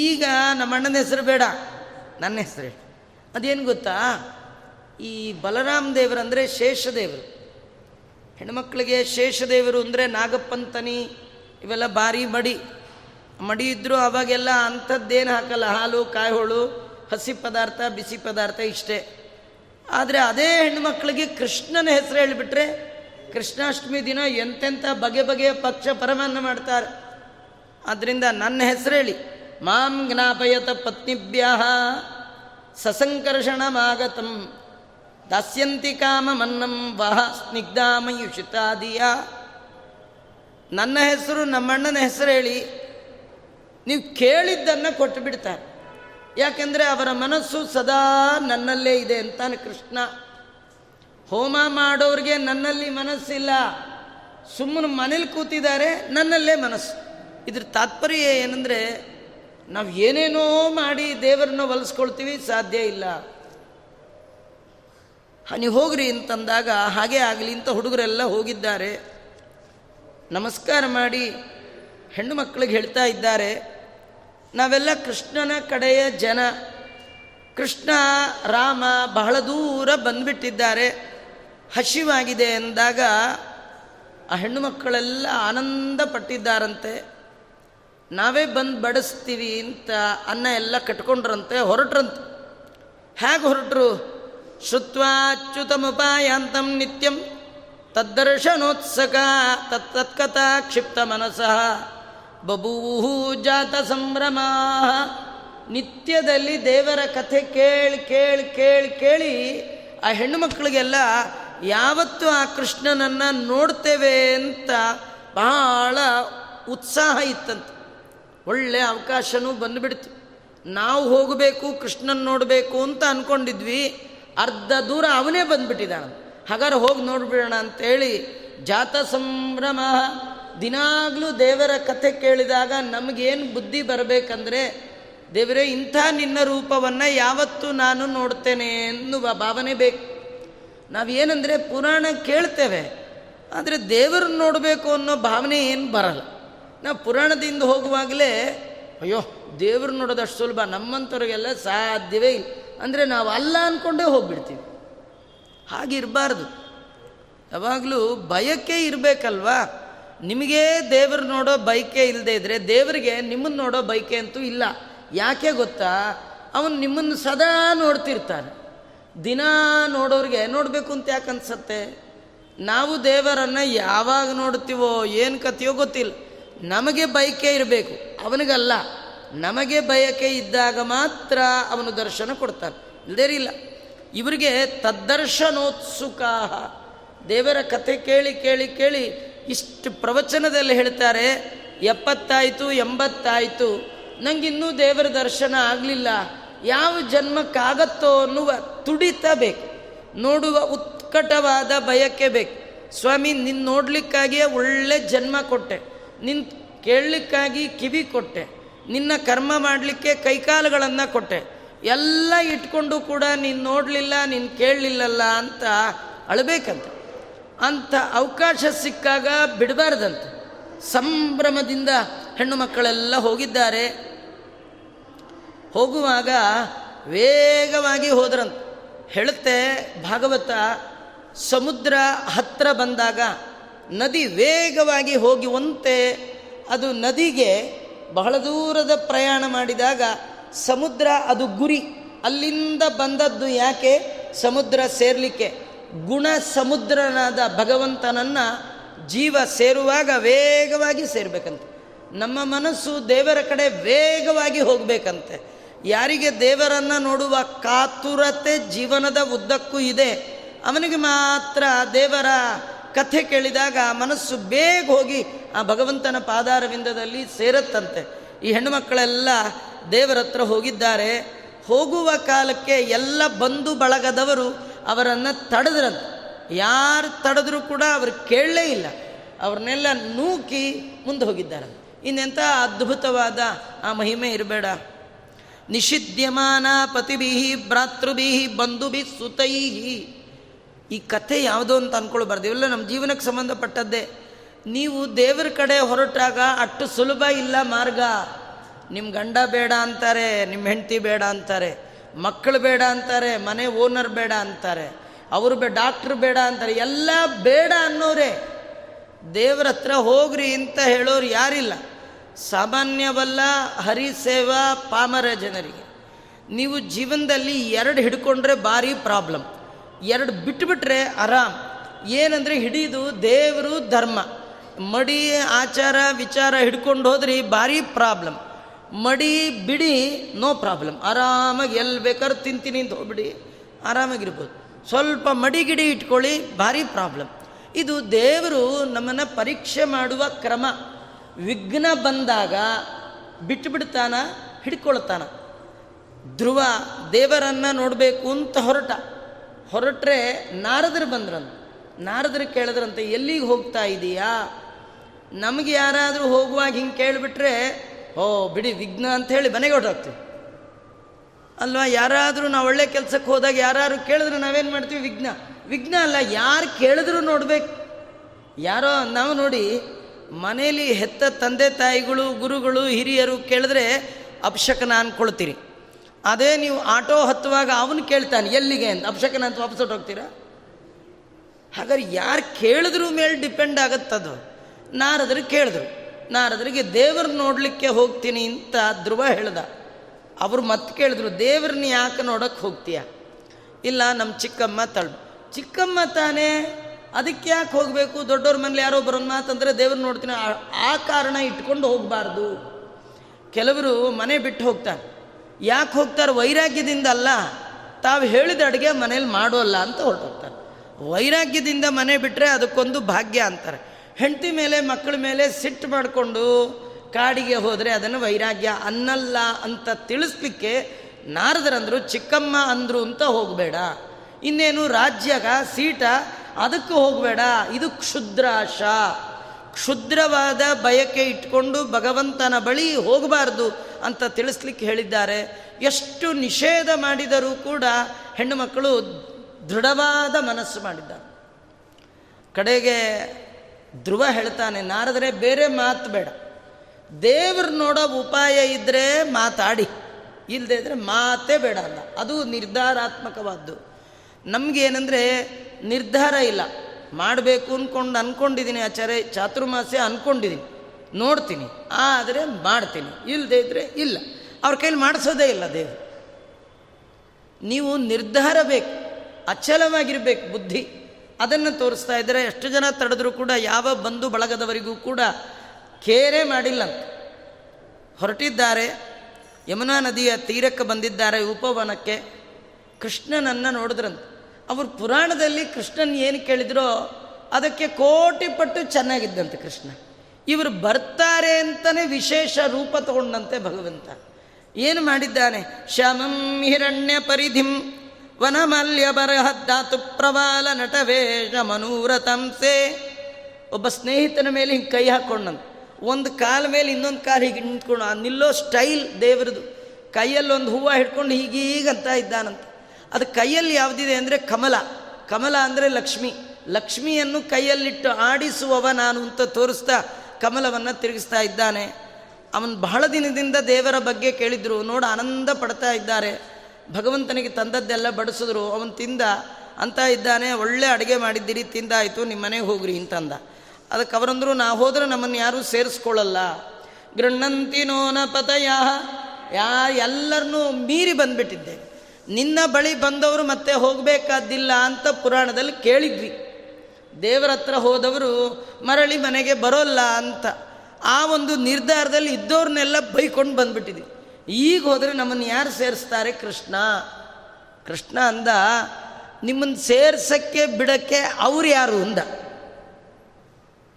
ಈಗ ನಮ್ಮ ಅಣ್ಣನ ಹೆಸರು ಬೇಡ, ನನ್ನ ಹೆಸರು ಹೇಳಿ. ಅದೇನು ಗೊತ್ತಾ? ಈ ಬಲರಾಮ ದೇವರಂದರೆ ಶೇಷದೇವರು ಹೆಣ್ಮಕ್ಳಿಗೆ ಶೇಷದೇವರು ಅಂದರೆ ನಾಗಪ್ಪಂತನಿ ಇವೆಲ್ಲ ಭಾರಿ ಮಡಿ. ಮಡಿ ಇದ್ದರೂ ಅವಾಗೆಲ್ಲ ಅಂಥದ್ದೇನು ಹಾಕಲ್ಲ, ಹಾಲು ಕಾಯಿಹೋಳು ಹಸಿ ಪದಾರ್ಥ, ಬಿಸಿ ಪದಾರ್ಥ ಇಷ್ಟೇ. ಆದರೆ ಅದೇ ಹೆಣ್ಣುಮಕ್ಕಳಿಗೆ ಕೃಷ್ಣನ ಹೆಸರು ಹೇಳಿಬಿಟ್ರೆ ಕೃಷ್ಣಾಷ್ಟಮಿ ದಿನ ಎಂತೆಂಥ ಬಗೆ ಬಗೆಯ ಪಕ್ಷ ಪರಮನ್ನು ಮಾಡ್ತಾರೆ. ಆದ್ದರಿಂದ ನನ್ನ ಹೆಸರು ಹೇಳಿ. ಮಾಂ ಜ್ಞಾಪಯತ ಪತ್ನಿಭ್ಯ ಸಸಂಕರ್ಷಣಮಾಗತಂ. ದಾಸ್ಯಂತಿ ಕಾಮ ಮನ್ನಂ ವಹ ಸ್ನಿಗ್ಧಾಮಯುಷಿತಾದಿಯ. ನನ್ನ ಹೆಸರು ನಮ್ಮಣ್ಣನ ಹೆಸರು ಹೇಳಿ. ನೀವು ಕೇಳಿದ್ದನ್ನು ಕೊಟ್ಟು ಬಿಡ್ತಾರೆ ಯಾಕೆಂದರೆ ಅವರ ಮನಸ್ಸು ಸದಾ ನನ್ನಲ್ಲೇ ಇದೆ ಅಂತಾನೆ ಕೃಷ್ಣ. ಹೋಮ ಮಾಡೋರಿಗೆ ನನ್ನಲ್ಲಿ ಮನಸ್ಸಿಲ್ಲ. ಸುಮ್ಮನೆ ಮನೇಲಿ ಕೂತಿದ್ದಾರೆ, ನನ್ನಲ್ಲೇ ಮನಸ್ಸು. ಇದ್ರ ತಾತ್ಪರ್ಯ ಏನಂದರೆ, ನಾವು ಏನೇನೋ ಮಾಡಿ ದೇವರನ್ನ ಒಲಿಸ್ಕೊಳ್ತೀವಿ ಸಾಧ್ಯ ಇಲ್ಲ. ನೀವು ಹೋಗ್ರಿ ಅಂತಂದಾಗ, ಹಾಗೆ ಆಗಲಿ ಅಂತ ಹುಡುಗರೆಲ್ಲ ಹೋಗಿದ್ದಾರೆ. ನಮಸ್ಕಾರ ಮಾಡಿ ಹೆಣ್ಣು ಮಕ್ಕಳಿಗೆ ಹೇಳ್ತಾ ಇದ್ದಾರೆ. ನಾವೆಲ್ಲ ಕೃಷ್ಣನ ಕಡೆಯ ಜನ. ಕೃಷ್ಣ, ರಾಮ ಬಹಳ ದೂರ ಬಂದ್ಬಿಟ್ಟಿದ್ದಾರೆ. ಹಸಿವಾಗಿದೆ ಎಂದಾಗ ಆ ಹೆಣ್ಣು ಮಕ್ಕಳೆಲ್ಲ ಆನಂದ ಪಟ್ಟಿದ್ದಾರಂತೆ ನಾವೇ ಬಂದು ಬಡಿಸ್ತೀವಿ ಅಂತ ಅನ್ನ ಎಲ್ಲ ಕಟ್ಕೊಂಡ್ರಂತೆ, ಹೊರಟ್ರಂತೆ. ಹೇಗೆ ಹೊರಟರು? ಶ್ರುತ್ವಾಚ್ಯುತಮುಪಾಯಾಂತಂ ನಿತ್ಯಂ ತದ್ದರ್ಶನೋತ್ಸಕ ತತ್ತತ್ಕಥಾ ಕ್ಷಿಪ್ತ ಮನಸಃ ಬಭೂವು ಜಾತ ಸಂಭ್ರಮ. ನಿತ್ಯದಲ್ಲಿ ದೇವರ ಕಥೆ ಕೇಳಿ ಕೇಳಿ ಕೇಳಿ ಕೇಳಿ ಆ ಹೆಣ್ಣು ಮಕ್ಕಳಿಗೆಲ್ಲ, ಯಾವತ್ತು ಆ ಕೃಷ್ಣನನ್ನು ನೋಡ್ತೇವೆ ಅಂತ ಬಹಳ ಉತ್ಸಾಹ ಇತ್ತಂತೆ. ಒಳ್ಳೆ ಅವಕಾಶನೂ ಬಂದುಬಿಡ್ತು. ನಾವು ಹೋಗಬೇಕು, ಕೃಷ್ಣನ್ ನೋಡಬೇಕು ಅಂತ ಅಂದ್ಕೊಂಡಿದ್ವಿ ಅರ್ಧ ದೂರ ಅವನೇ ಬಂದುಬಿಟ್ಟಿದ್ದಾನ. ಹಾಗಾದ್ರೆ ಹೋಗಿ ನೋಡಿಬಿಡೋಣ ಅಂತೇಳಿ ಜಾತ ಸಂಭ್ರಮ ದಿನಾಗಲೂ ದೇವರ ಕಥೆ ಕೇಳಿದಾಗ ನಮಗೇನು ಬುದ್ಧಿ ಬರಬೇಕಂದ್ರೆ, ದೇವರೇ, ಇಂಥ ನಿನ್ನ ರೂಪವನ್ನು ಯಾವತ್ತೂ ನಾನು ನೋಡ್ತೇನೆ ಎನ್ನುವ ಭಾವನೆ ಬೇಕು. ನಾವೇನಂದರೆ ಪುರಾಣ ಕೇಳ್ತೇವೆ, ಆದರೆ ದೇವರನ್ನು ನೋಡಬೇಕು ಅನ್ನೋ ಭಾವನೆ ಏನು ಬರಲ್ಲ. ನಾವು ಪುರಾಣದಿಂದ ಹೋಗುವಾಗಲೇ, ಅಯ್ಯೋ, ದೇವ್ರು ನೋಡೋದಷ್ಟು ಸುಲಭ ನಮ್ಮಂಥವ್ರಿಗೆಲ್ಲ ಸಾಧ್ಯವೇ ಇಲ್ಲ. ಅಂದರೆ ನಾವು ಅಲ್ಲ ಅಂದ್ಕೊಂಡೇ ಹೋಗ್ಬಿಡ್ತೀವಿ. ಹಾಗಿರಬಾರ್ದು. ಯಾವಾಗಲೂ ಬಯಕೆ ಇರಬೇಕಲ್ವಾ? ನಿಮಗೇ ದೇವರು ನೋಡೋ ಬೈಕೆ ಇಲ್ಲದೆ ಇದ್ದರೆ ದೇವರಿಗೆ ನಿಮ್ಮನ್ನು ನೋಡೋ ಬೈಕೆ ಅಂತೂ ಇಲ್ಲ. ಯಾಕೆ ಗೊತ್ತಾ? ಅವನು ನಿಮ್ಮನ್ನು ಸದಾ ನೋಡ್ತಿರ್ತಾನೆ. ದಿನ ನೋಡೋರಿಗೆ ನೋಡಬೇಕು ಅಂತ ಯಾಕೆ ಅನ್ಸತ್ತೆ? ನಾವು ದೇವರನ್ನು ಯಾವಾಗ ನೋಡ್ತೀವೋ ಏನು ಕಥೆಯೋ ಗೊತ್ತಿಲ್ಲ. ನಮಗೆ ಬಯಕೆ ಇರಬೇಕು. ಅವನಿಗಲ್ಲ. ನಮಗೆ ಬಯಕೆ ಇದ್ದಾಗ ಮಾತ್ರ ಅವನು ದರ್ಶನ ಕೊಡ್ತಾನೆ. ಇಲ್ಲದೇ ಇಲ್ಲ ಇವರಿಗೆ ತದ್ದರ್ಶನೋತ್ಸುಕ ದೇವರ ಕಥೆ ಕೇಳಿ ಕೇಳಿ ಕೇಳಿ ಇಷ್ಟು ಪ್ರವಚನದಲ್ಲಿ ಹೇಳ್ತಾರೆ, ಎಪ್ಪತ್ತಾಯಿತು, ಎಂಬತ್ತಾಯಿತು. ನಂಗಿನ್ನೂ ದೇವರ ದರ್ಶನ ಆಗಲಿಲ್ಲ. ಯಾವ ಜನ್ಮಕ್ಕಾಗತ್ತೋ ಅನ್ನುವ ತುಡಿತ ಬೇಕು. ನೋಡುವ ಉತ್ಕಟವಾದ ಬಯಕೆ ಬೇಕು. ಸ್ವಾಮಿ ನಿನ್ನ ನೋಡಲಿಕ್ಕಾಗಿಯೇ ಒಳ್ಳೆ ಜನ್ಮ ಕೊಟ್ಟೆ. ನಿನ್ನ ಕೇಳಲಿಕ್ಕಾಗಿ ಕಿವಿ ಕೊಟ್ಟೆ. ನಿನ್ನ ಕರ್ಮ ಮಾಡಲಿಕ್ಕೆ ಕೈಕಾಲುಗಳನ್ನು ಕೊಟ್ಟೆ. ಎಲ್ಲ ಇಟ್ಕೊಂಡು ಕೂಡ ನೀನು ನೋಡಲಿಲ್ಲ, ನೀನು ಕೇಳಲಿಲ್ಲಲ್ಲ ಅಂತ ಅಳಬೇಕಂತ. ಅಂಥ ಅವಕಾಶ ಸಿಕ್ಕಾಗ ಬಿಡಬಾರ್ದಂತೆ. ಸಂಭ್ರಮದಿಂದ ಹೆಣ್ಣು ಮಕ್ಕಳೆಲ್ಲ ಹೋಗಿದ್ದಾರೆ. ಹೋಗುವಾಗ ವೇಗವಾಗಿ ಹೋದ್ರಂತ. ಹೇಳುತ್ತೆ ಭಾಗವತ, ಸಮುದ್ರ ಹತ್ತಿರ ಬಂದಾಗ ನದಿ ವೇಗವಾಗಿ ಹೋಗುವಂತೆ. ಅದು ನದಿಗೆ ಬಹಳ ದೂರದ ಪ್ರಯಾಣ ಮಾಡಿದಾಗ ಸಮುದ್ರ ಅದು ಗುರಿ. ಅಲ್ಲಿಂದ ಬಂದದ್ದು ಯಾಕೆ? ಸಮುದ್ರ ಸೇರಲಿಕ್ಕೆ. ಗುಣ ಸಮುದ್ರನಾದ ಭಗವಂತನನ್ನು ಜೀವ ಸೇರುವಾಗ ವೇಗವಾಗಿ ಸೇರಬೇಕಂತೆ. ನಮ್ಮ ಮನಸ್ಸು ದೇವರ ಕಡೆ ವೇಗವಾಗಿ ಹೋಗಬೇಕಂತೆ. ಯಾರಿಗೆ ದೇವರನ್ನು ನೋಡುವ ಕಾತುರತೆ ಜೀವನದ ಉದ್ದಕ್ಕೂ ಇದೆ. ಅವನಿಗೆ ಮಾತ್ರ ದೇವರ ಕಥೆ ಕೇಳಿದಾಗ ಮನಸ್ಸು ಬೇಗ ಹೋಗಿ ಆ ಭಗವಂತನ ಪಾದಾರವಿಂದದಲ್ಲಿ ಸೇರತ್ತಂತೆ. ಈ ಹೆಣ್ಣುಮಕ್ಕಳೆಲ್ಲ ದೇವರತ್ರ ಹೋಗಿದ್ದಾರೆ. ಹೋಗುವ ಕಾಲಕ್ಕೆ ಎಲ್ಲ ಬಂಧು ಬಳಗದವರು ಅವರನ್ನು ತಡೆದ್ರಂತ. ಯಾರು ತಡೆದ್ರೂ ಕೂಡ ಅವರು ಕೇಳಲೇ ಇಲ್ಲ. ಅವ್ರನ್ನೆಲ್ಲ ನೂಕಿ ಮುಂದೆ ಹೋಗಿದ್ದಾರೆ. ಇನ್ನೆಂಥ ಅದ್ಭುತವಾದ ಆ ಮಹಿಮೆ ಇರಬೇಡ. ನಿಷಿದ್ಯಮಾನ ಪತಿಭಿ ಭ್ರಾತೃಭಿ ಬಂಧುಭಿ ಸುತೈಹಿ. ಈ ಕಥೆ ಯಾವುದೋ ಅಂತ ಅಂದ್ಕೊಳ್ಬಾರ್ದು ಇವೆಲ್ಲ ನಮ್ಮ ಜೀವನಕ್ಕೆ ಸಂಬಂಧಪಟ್ಟದ್ದೇ. ನೀವು ದೇವರ ಕಡೆ ಹೊರಟಾಗ ಅಷ್ಟು ಸುಲಭ ಇಲ್ಲ ಮಾರ್ಗ. ನಿಮ್ಮ ಗಂಡ ಬೇಡ ಅಂತಾರೆ ನಿಮ್ಮ ಹೆಂಡತಿ ಬೇಡ ಅಂತಾರೆ. ಮಕ್ಕಳು ಬೇಡ ಅಂತಾರೆ, ಮನೆ ಓನರ್ ಬೇಡ ಅಂತಾರೆ, ಅವರು ಬೇ, ಡಾಕ್ಟ್ರ್ ಬೇಡ ಅಂತಾರೆ, ಎಲ್ಲ ಬೇಡ ಅನ್ನೋರೇ. ದೇವ್ರ ಹತ್ರ ಹೋಗ್ರಿ ಅಂತ ಹೇಳೋರು ಯಾರಿಲ್ಲ. ಸಾಮಾನ್ಯವಲ್ಲ ಹರಿಸೇವಾ ಪಾಮರ ಜನರಿಗೆ. ನೀವು ಜೀವನದಲ್ಲಿ ಎರಡು ಹಿಡ್ಕೊಂಡ್ರೆ ಭಾರಿ ಪ್ರಾಬ್ಲಮ್. ಎರಡು ಬಿಟ್ಬಿಟ್ರೆ ಆರಾಮ್. ಏನಂದರೆ ಹಿಡಿದು ದೇವರು ಧರ್ಮ. ಮಡಿ ಆಚಾರ ವಿಚಾರ ಹಿಡ್ಕೊಂಡು ಹೋದ್ರಿ ಭಾರಿ ಪ್ರಾಬ್ಲಮ್. ಮಡಿ, ಬಿಡಿ ನೋ ಪ್ರಾಬ್ಲಮ್ ಆರಾಮಾಗಿ ಎಲ್ಲಿ ಬೇಕಾದ್ರೂ ತಿಂತೀನಿ ಅಂತ ಹೋಗ್ಬಿಡಿ. ಆರಾಮಾಗಿರ್ಬೋದು. ಸ್ವಲ್ಪ ಮಡಿಗಿಡಿ ಇಟ್ಕೊಳ್ಳಿ, ಭಾರಿ ಪ್ರಾಬ್ಲಮ್ ಇದು ದೇವರು ನಮ್ಮನ್ನು ಪರೀಕ್ಷೆ ಮಾಡುವ ಕ್ರಮ. ವಿಘ್ನ ಬಂದಾಗ ಬಿಟ್ಟುಬಿಡ್ತಾನ ಹಿಡ್ಕೊಳ್ತಾನ. ಧ್ರುವ ದೇವರನ್ನು ನೋಡಬೇಕು ಅಂತ ಹೊರಟ. ಹೊರಟ್ರೆ ನಾರದರು ಬಂದ್ರಂತ. ನಾರದರು ಕೇಳಿದ್ರಂತೆ, ಎಲ್ಲಿಗೆ ಹೋಗ್ತಾ ಇದೀಯಾ? ನಮಗೆ ಯಾರಾದರೂ ಹೋಗುವಾಗ ಹಿಂಗೆ ಕೇಳಿಬಿಟ್ರೆ ಓ, ಬಿಡಿ, ವಿಘ್ನ ಅಂತ ಹೇಳಿ ಮನೆಗೆ ಹೊರಟೋಗ್ತೀವಿ ಅಲ್ವಾ, ಯಾರಾದರೂ ನಾವು ಒಳ್ಳೆ ಕೆಲಸಕ್ಕೆ ಹೋದಾಗ ಯಾರು ಕೇಳಿದ್ರೆ ನಾವೇನು ಮಾಡ್ತೀವಿ? ವಿಘ್ನ. ವಿಘ್ನ ಅಲ್ಲ, ಯಾರು ಕೇಳಿದ್ರು ನೋಡ್ಬೇಕು. ಯಾರೋ, ನಾವು ನೋಡಿ, ಮನೇಲಿ ಹೆತ್ತ ತಂದೆ ತಾಯಿಗಳು, ಗುರುಗಳು, ಹಿರಿಯರು ಕೇಳಿದ್ರೆ ಅಪಶಕನ ಅಂದ್ಕೊಳ್ತೀರಿ ಅದೇ ನೀವು ಆಟೋ ಹತ್ತುವಾಗ ಅವನು ಕೇಳ್ತಾನೆ, ಎಲ್ಲಿಗೆ ಅಂತ. ಅಪಶಕನ ಅಂತ ವಾಪಸ್ ಹೋಗ್ತೀರಾ? ಹಾಗಾದ್ರೆ ಯಾರು ಕೇಳಿದ್ರು ಮೇಲೆ ಡಿಪೆಂಡ್ ಆಗತ್ತದು. ನಾರದ್ರು ಕೇಳಿದ್ರು. ನಾರದರಿಗೆ ದೇವರು ನೋಡಲಿಕ್ಕೆ ಹೋಗ್ತೀನಿ ಅಂತ ಧ್ರುವ ಹೇಳ್ದ. ಅವರು ಮತ್ತೆ ಕೇಳಿದ್ರು ದೇವ್ರನ್ನ ಯಾಕೆ ನೋಡೋಕ್ಕೆ ಹೋಗ್ತೀಯ? ಇಲ್ಲ ನಮ್ಮ ಚಿಕ್ಕಮ್ಮ ತಳ್ಳು ಚಿಕ್ಕಮ್ಮ ತಾನೇ, ಅದಕ್ಕೆ ಯಾಕೆ ಹೋಗಬೇಕು? ದೊಡ್ಡವ್ರ ಮನೇಲಿ ಯಾರೋ ಬರೋಣ ಅಂತಂದರೆ ದೇವ್ರನ್ನ ನೋಡ್ತೀನಿ, ಆ- ಕಾರಣ ಇಟ್ಕೊಂಡು ಹೋಗಬಾರ್ದು. ಕೆಲವರು ಮನೆ ಬಿಟ್ಟು ಹೋಗ್ತಾರೆ. ಯಾಕೆ ಹೋಗ್ತಾರೆ? ವೈರಾಗ್ಯದಿಂದ ಅಲ್ಲ, ತಾವು ಹೇಳಿದ ಅಡುಗೆ ಮನೇಲಿ ಮಾಡೋಲ್ಲ ಅಂತ ಹೊರಟೋಗ್ತಾರೆ. ವೈರಾಗ್ಯದಿಂದ ಮನೆ ಬಿಟ್ಟರೆ ಅದಕ್ಕೊಂದು ಭಾಗ್ಯ ಅಂತಾರೆ. ಹೆಂಡತಿ ಮೇಲೆ, ಮಕ್ಕಳ ಮೇಲೆ ಸಿಟ್ಟು ಮಾಡಿಕೊಂಡು ಕಾಡಿಗೆ ಹೋದರೆ ಅದನ್ನು ವೈರಾಗ್ಯ ಅನ್ನಲ್ಲ ಅಂತ ತಿಳಿಸ್ಲಿಕ್ಕೆ ನಾರದರಂದರು, ಚಿಕ್ಕಮ್ಮ ಅಂದರು ಅಂತ ಹೋಗಬೇಡ. ಇನ್ನೇನು ರಾಜ್ಯಗ ಸೀಟ ಅದಕ್ಕೆ ಹೋಗಬೇಡ. ಇದು ಕ್ಷುದ್ರಾಶ. ಕ್ಷುದ್ರವಾದ ಬಯಕೆ ಇಟ್ಕೊಂಡು ಭಗವಂತನ ಬಳಿ ಹೋಗಬಾರ್ದು ಅಂತ ತಿಳಿಸ್ಲಿಕ್ಕೆ ಹೇಳಿದ್ದಾರೆ. ಎಷ್ಟು ನಿಷೇಧ ಮಾಡಿದರೂ ಕೂಡ ಹೆಣ್ಣು ಮಕ್ಕಳು ದೃಢವಾದ ಮನಸ್ಸು ಮಾಡಿದ್ದಾರೆ. ಕಡೆಗೆ ಧ್ರುವ ಹೇಳ್ತಾನೆ, ನಾರದರೆ ಬೇರೆ ಮಾತು ಬೇಡ. ದೇವ್ರು ನೋಡೋ ಉಪಾಯ ಇದ್ದರೆ ಮಾತಾಡಿ ಇಲ್ಲದೆ ಇದ್ದರೆ ಮಾತೇ ಬೇಡ ಅಲ್ಲ. ಅದು ನಿರ್ಧಾರಾತ್ಮಕವಾದ್ದು. ನಮಗೇನೆಂದರೆ ನಿರ್ಧಾರ ಇಲ್ಲ. ಮಾಡಬೇಕು ಅಂದ್ಕೊಂಡು ಅಂದ್ಕೊಂಡಿದ್ದೀನಿ ಆಚಾರ್ಯ, ಚಾತುರ್ಮಾಸ್ಯ ಅಂದ್ಕೊಂಡಿದ್ದೀನಿ ನೋಡ್ತೀನಿ, ಆದರೆ ಮಾಡ್ತೀನಿ. ಇಲ್ಲದೆ ಇದ್ದರೆ ಇಲ್ಲ. ಅವ್ರ ಕೈಲಿ ಮಾಡಿಸೋದೇ ಇಲ್ಲ ದೇವ್ರು. ನೀವು ನಿರ್ಧಾರ ಬೇಕು, ಅಚಲವಾಗಿರಬೇಕು ಬುದ್ಧಿ. ಅದನ್ನು ತೋರಿಸ್ತಾ ಇದ್ದರೆ ಎಷ್ಟು ಜನ ತಡೆದ್ರೂ ಕೂಡ ಯಾವ ಬಂಧು ಬಳಗದವರಿಗೂ ಕೂಡ ಕೇರೆ ಮಾಡಿಲ್ಲ ಹೊರಟಿದ್ದಾರೆ. ಯಮುನಾ ನದಿಯ ತೀರಕ್ಕೆ ಬಂದಿದ್ದಾರೆ ಉಪವನಕ್ಕೆ. ಕೃಷ್ಣನನ್ನು ನೋಡಿದ್ರಂತೆ. ಅವರು ಪುರಾಣದಲ್ಲಿ ಕೃಷ್ಣನ್ ಏನು ಕೇಳಿದ್ರೋ ಅದಕ್ಕೆ ಕೋಟಿ ಪಟ್ಟು ಚೆನ್ನಾಗಿದ್ದಂತೆ ಕೃಷ್ಣ. ಇವರು ಬರ್ತಾರೆ ಅಂತಲೇ ವಿಶೇಷ ರೂಪ ತಗೊಂಡಂತೆ ಭಗವಂತ. ಏನು ಮಾಡಿದ್ದಾನೆ? ಶಮಂ ಹಿರಣ್ಯ ಪರಿಧಿಂ. ವನಮಲ್ಯ ಬರಹದ್ದಾತು ಪ್ರವಾಲ ನಟವೇಷ ಮನೂರತಂಸೆ ಒಬ್ಬ ಸ್ನೇಹಿತನ ಮೇಲೆ ಹಿಂಗೆ ಕೈ ಹಾಕ್ಕೊಂಡಂತ ಒಂದು ಕಾಲ ಮೇಲೆ ಇನ್ನೊಂದು ಕಾಲು ಹೀಗೆ ನಿಂತ್ಕೊಂಡು ನಿಲ್ಲೋ ಸ್ಟೈಲ್ ದೇವರದು. ಕೈಯಲ್ಲಿ ಒಂದು ಹೂವು ಹಿಡ್ಕೊಂಡು ಹೀಗೀಗಂತ ಇದ್ದಾನಂತ. ಅದು ಕೈಯಲ್ಲಿ ಯಾವುದಿದೆ ಅಂದರೆ ಕಮಲ. ಕಮಲ ಅಂದರೆ ಲಕ್ಷ್ಮಿ. ಲಕ್ಷ್ಮಿಯನ್ನು ಕೈಯಲ್ಲಿಟ್ಟು ಆಡಿಸುವವ ನಾನು ಅಂತ ತೋರಿಸ್ತಾ ಕಮಲವನ್ನು ತಿರುಗಿಸ್ತಾ ಇದ್ದಾನೆ. ಅವನು ಬಹಳ ದಿನದಿಂದ ದೇವರ ಬಗ್ಗೆ ಕೇಳಿದ್ರು. ನೋಡು ಆನಂದ ಪಡ್ತಾ ಇದ್ದಾರೆ. ಭಗವಂತನಿಗೆ ತಂದದ್ದೆಲ್ಲ ಬಡಿಸಿದ್ರು, ಅವನು ತಿಂದ ಅಂತ ಇದ್ದಾನೆ, ಒಳ್ಳೆ ಅಡುಗೆ ಮಾಡಿದ್ದೀರಿ, ತಿಂದಾಯಿತು ನಿಮ್ಮ ಮನೆಗೆ ಹೋಗ್ರಿ ಅಂತಂದ. ಅದಕ್ಕೆ ಅವರಂದ್ರು, ನಾ ಹೋದ್ರೆ ನಮ್ಮನ್ನು ಯಾರೂ ಸೇರಿಸ್ಕೊಳ್ಳಲ್ಲ ಗೃಣ್ಣಂತಿನೋನ ಪತಯ. ಯಾ ಎಲ್ಲರನ್ನೂ ಮೀರಿ ಬಂದ್ಬಿಟ್ಟಿದ್ದೆ. ನಿನ್ನ ಬಳಿ ಬಂದವರು ಮತ್ತೆ ಹೋಗಬೇಕಾದ್ದಿಲ್ಲ ಅಂತ ಪುರಾಣದಲ್ಲಿ ಕೇಳಿದ್ವಿ. ದೇವರ ಹತ್ರ ಹೋದವರು, ಮರಳಿ ಮನೆಗೆ ಬರೋಲ್ಲ ಅಂತ. ಆ ಒಂದು ನಿರ್ಧಾರದಲ್ಲಿ ಇದ್ದವ್ರನ್ನೆಲ್ಲ ಬೈಕೊಂಡು ಬಂದ್ಬಿಟ್ಟಿದ್ವಿ. ಈಗ ಹೋದರೆ ನಮ್ಮನ್ನು ಯಾರು ಸೇರಿಸ್ತಾರೆ? ಕೃಷ್ಣ. ಕೃಷ್ಣ ಅಂದ, ನಿಮ್ಮನ್ನು ಸೇರ್ಸಕ್ಕೆ ಬಿಡಕ್ಕೆ ಅವ್ರು ಯಾರು ಅಂದ.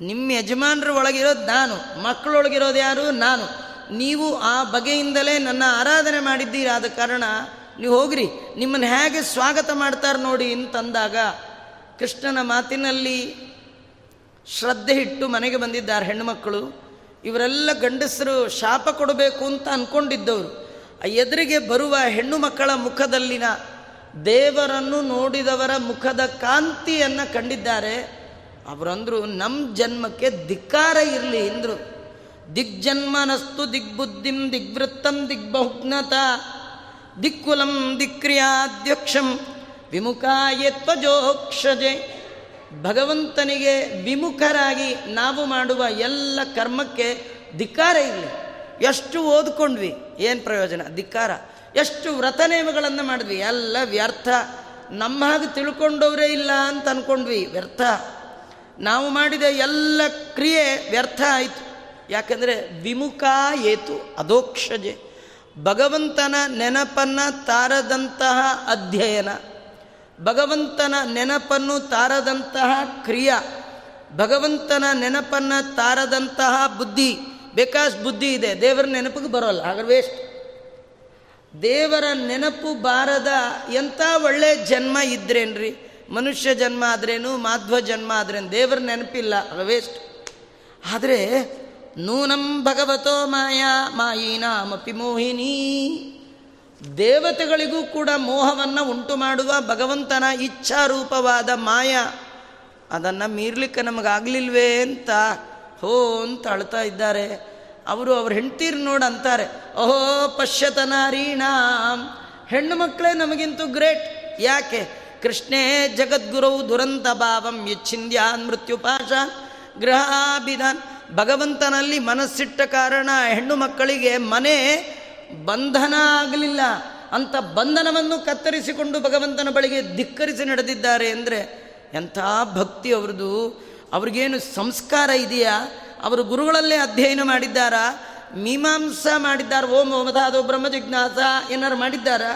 ನಿಮ್ಮ ಯಜಮಾನರ ಒಳಗಿರೋದು ನಾನು, ಮಕ್ಕಳೊಳಗಿರೋದು ಯಾರು? ನಾನು. ನೀವು ಆ ಬಗೆಯಿಂದಲೇ ನನ್ನ ಆರಾಧನೆ ಮಾಡಿದ್ದೀರಿ? ಆದ ಕಾರಣ ನೀವು ಹೋಗ್ರಿ. ನಿಮ್ಮನ್ನು ಹೇಗೆ ಸ್ವಾಗತ ಮಾಡ್ತಾರೆ ನೋಡಿ ಅಂತಂದಾಗ ಕೃಷ್ಣನ ಮಾತಿನಲ್ಲಿ ಶ್ರದ್ಧೆ ಇಟ್ಟು ಮನೆಗೆ ಬಂದಿದ್ದಾರೆ ಹೆಣ್ಣುಮಕ್ಕಳು. ಇವರೆಲ್ಲ ಗಂಡಸರು ಶಾಪ ಕೊಡಬೇಕು ಅಂತ ಅಂದ್ಕೊಂಡಿದ್ದವರು ಆ ಎದುರಿಗೆ ಬರುವ ಹೆಣ್ಣು ಮಕ್ಕಳ ಮುಖದಲ್ಲಿನ ದೇವರನ್ನು ನೋಡಿದವರ ಮುಖದ ಕಾಂತಿಯನ್ನು ಕಂಡಿದ್ದಾರೆ. ಅವರಂದರು ನಮ್ಮ ಜನ್ಮಕ್ಕೆ ಧಿಕ್ಕಾರ ಇರಲಿ ಅಂದರು. ದಿಗ್ಜನ್ಮನಸ್ತು ದಿಗ್ಬುದ್ಧಿಂ ದಿಗ್ವೃತ್ತಂ ದಿಗ್ಬಹುಜ್ಞತ ದಿಕ್ಕುಲಂ ದಿಕ್ರಿಯಾಧ್ಯಕ್ಷಂ ವಿಮುಖಾಯ ತ್ವಜೋಕ್ಷಜೆ ಭಗವಂತನಿಗೆ ವಿಮುಖರಾಗಿ ನಾವು ಮಾಡುವ ಎಲ್ಲ ಕರ್ಮಕ್ಕೆ ಧಿಕ್ಕಾರ ಇರಲಿ. ಎಷ್ಟು ಓದ್ಕೊಂಡ್ವಿ, ಏನು ಪ್ರಯೋಜನ? ಧಿಕ್ಕಾರ. ಎಷ್ಟು ವ್ರತ ನೇಮಗಳನ್ನು ಮಾಡಿದ್ವಿ, ಎಲ್ಲ ವ್ಯರ್ಥ. ನಮ್ಮ ಹಾಗೆ ತಿಳ್ಕೊಂಡವರೇ ಇಲ್ಲ ಅಂತ ಅಂದ್ಕೊಂಡ್ವಿ ವ್ಯರ್ಥ. ನಾವು ಮಾಡಿದ ಎಲ್ಲ ಕ್ರಿಯೆ ವ್ಯರ್ಥ ಆಯಿತು. ಯಾಕಂದರೆ ವಿಮುಖ ಏತು ಅಧೋಕ್ಷಜೆ ಭಗವಂತನ ನೆನಪನ್ನು ತಾರದಂತಹ ಅಧ್ಯಯನ. ಭಗವಂತನ ನೆನಪನ್ನು ತಾರದಂತಹ ಕ್ರಿಯ, ಭಗವಂತನ ನೆನಪನ್ನು ತಾರದಂತಹ ಬುದ್ಧಿ, ಬೇಕಾಸ್ ಬುದ್ಧಿ ಇದೆ, ದೇವರ ನೆನಪಿಗೆ ಬರೋಲ್ಲ, ಹಾಗಾದ್ರೆ ವೇಸ್ಟ್ ದೇವರ ನೆನಪು ಬಾರದ ಎಂಥ ಒಳ್ಳೆ ಜನ್ಮ ಇದ್ರೇನ್ರಿ? ಮನುಷ್ಯ ಜನ್ಮ ಆದ್ರೇನು, ಮಾಧ್ವ ಜನ್ಮ ಆದ್ರೇನು, ದೇವರ ನೆನಪಿಲ್ಲ ವೇಸ್ಟ್ ಆದರೆ ನೂನಂ ಭಗವತೋ ಮಾಯಾ, ಮಾಯೀನಾಮಪಿ ಮೋಹಿನಿ. ದೇವತೆಗಳಿಗೂ ಕೂಡ ಮೋಹವನ್ನು ಉಂಟು ಮಾಡುವ ಭಗವಂತನ ಇಚ್ಛಾರೂಪವಾದ ಮಾಯ, ಅದನ್ನು ಮೀರ್ಲಿಕ್ಕೆ ನಮಗಾಗಲಿಲ್ವೇ ಅಂತ ಹೋ ಅಂತ ಅಳ್ತಾ ಇದ್ದಾರೆ. ಅವರು ಅವ್ರ ಹೆಂಡ್ತೀರು ನೋಡಿ ಅಂತಾರೆ, ಓಹೋ ಪಶ್ಯತ ನಾರೀಣಾಂ ಹೆಣ್ಣು ಮಕ್ಕಳೇ ನಮಗಿಂತೂ ಗ್ರೇಟ್, ಯಾಕೆ? ಕೃಷ್ಣೇ ಜಗದ್ಗುರು ದುರಂತ ಭಾವಂ ಯಚ್ಛಿಂದ್ಯಾನ್ ಮೃತ್ಯುಪಾಶ ಗೃಹಾಭಿಧಾನ್. ಭಗವಂತನಲ್ಲಿ ಮನಸ್ಸಿಟ್ಟ ಕಾರಣ ಹೆಣ್ಣು ಮಕ್ಕಳಿಗೆ ಮನೆ ಬಂಧನ ಆಗಲಿಲ್ಲ ಅಂತ ಬಂಧನವನ್ನು ಕತ್ತರಿಸಿಕೊಂಡು ಭಗವಂತನ ಬಳಿಗೆ ಧಿಕ್ಕರಿಸಿ ನಡೆದಿದ್ದಾರೆ ಅಂದರೆ ಎಂಥ ಭಕ್ತಿ ಅವ್ರದ್ದು. ಅವ್ರಿಗೇನು ಸಂಸ್ಕಾರ ಇದೆಯಾ? ಅವರು ಗುರುಗಳಲ್ಲೇ ಅಧ್ಯಯನ ಮಾಡಿದ್ದಾರಾ? ಮೀಮಾಂಸ ಮಾಡಿದ್ದಾರೆ. ಓಂ ಓಮದಾದೋ ಬ್ರಹ್ಮ ಜಿಜ್ಞಾಸ ಏನಾರು ಮಾಡಿದ್ದಾರಾ?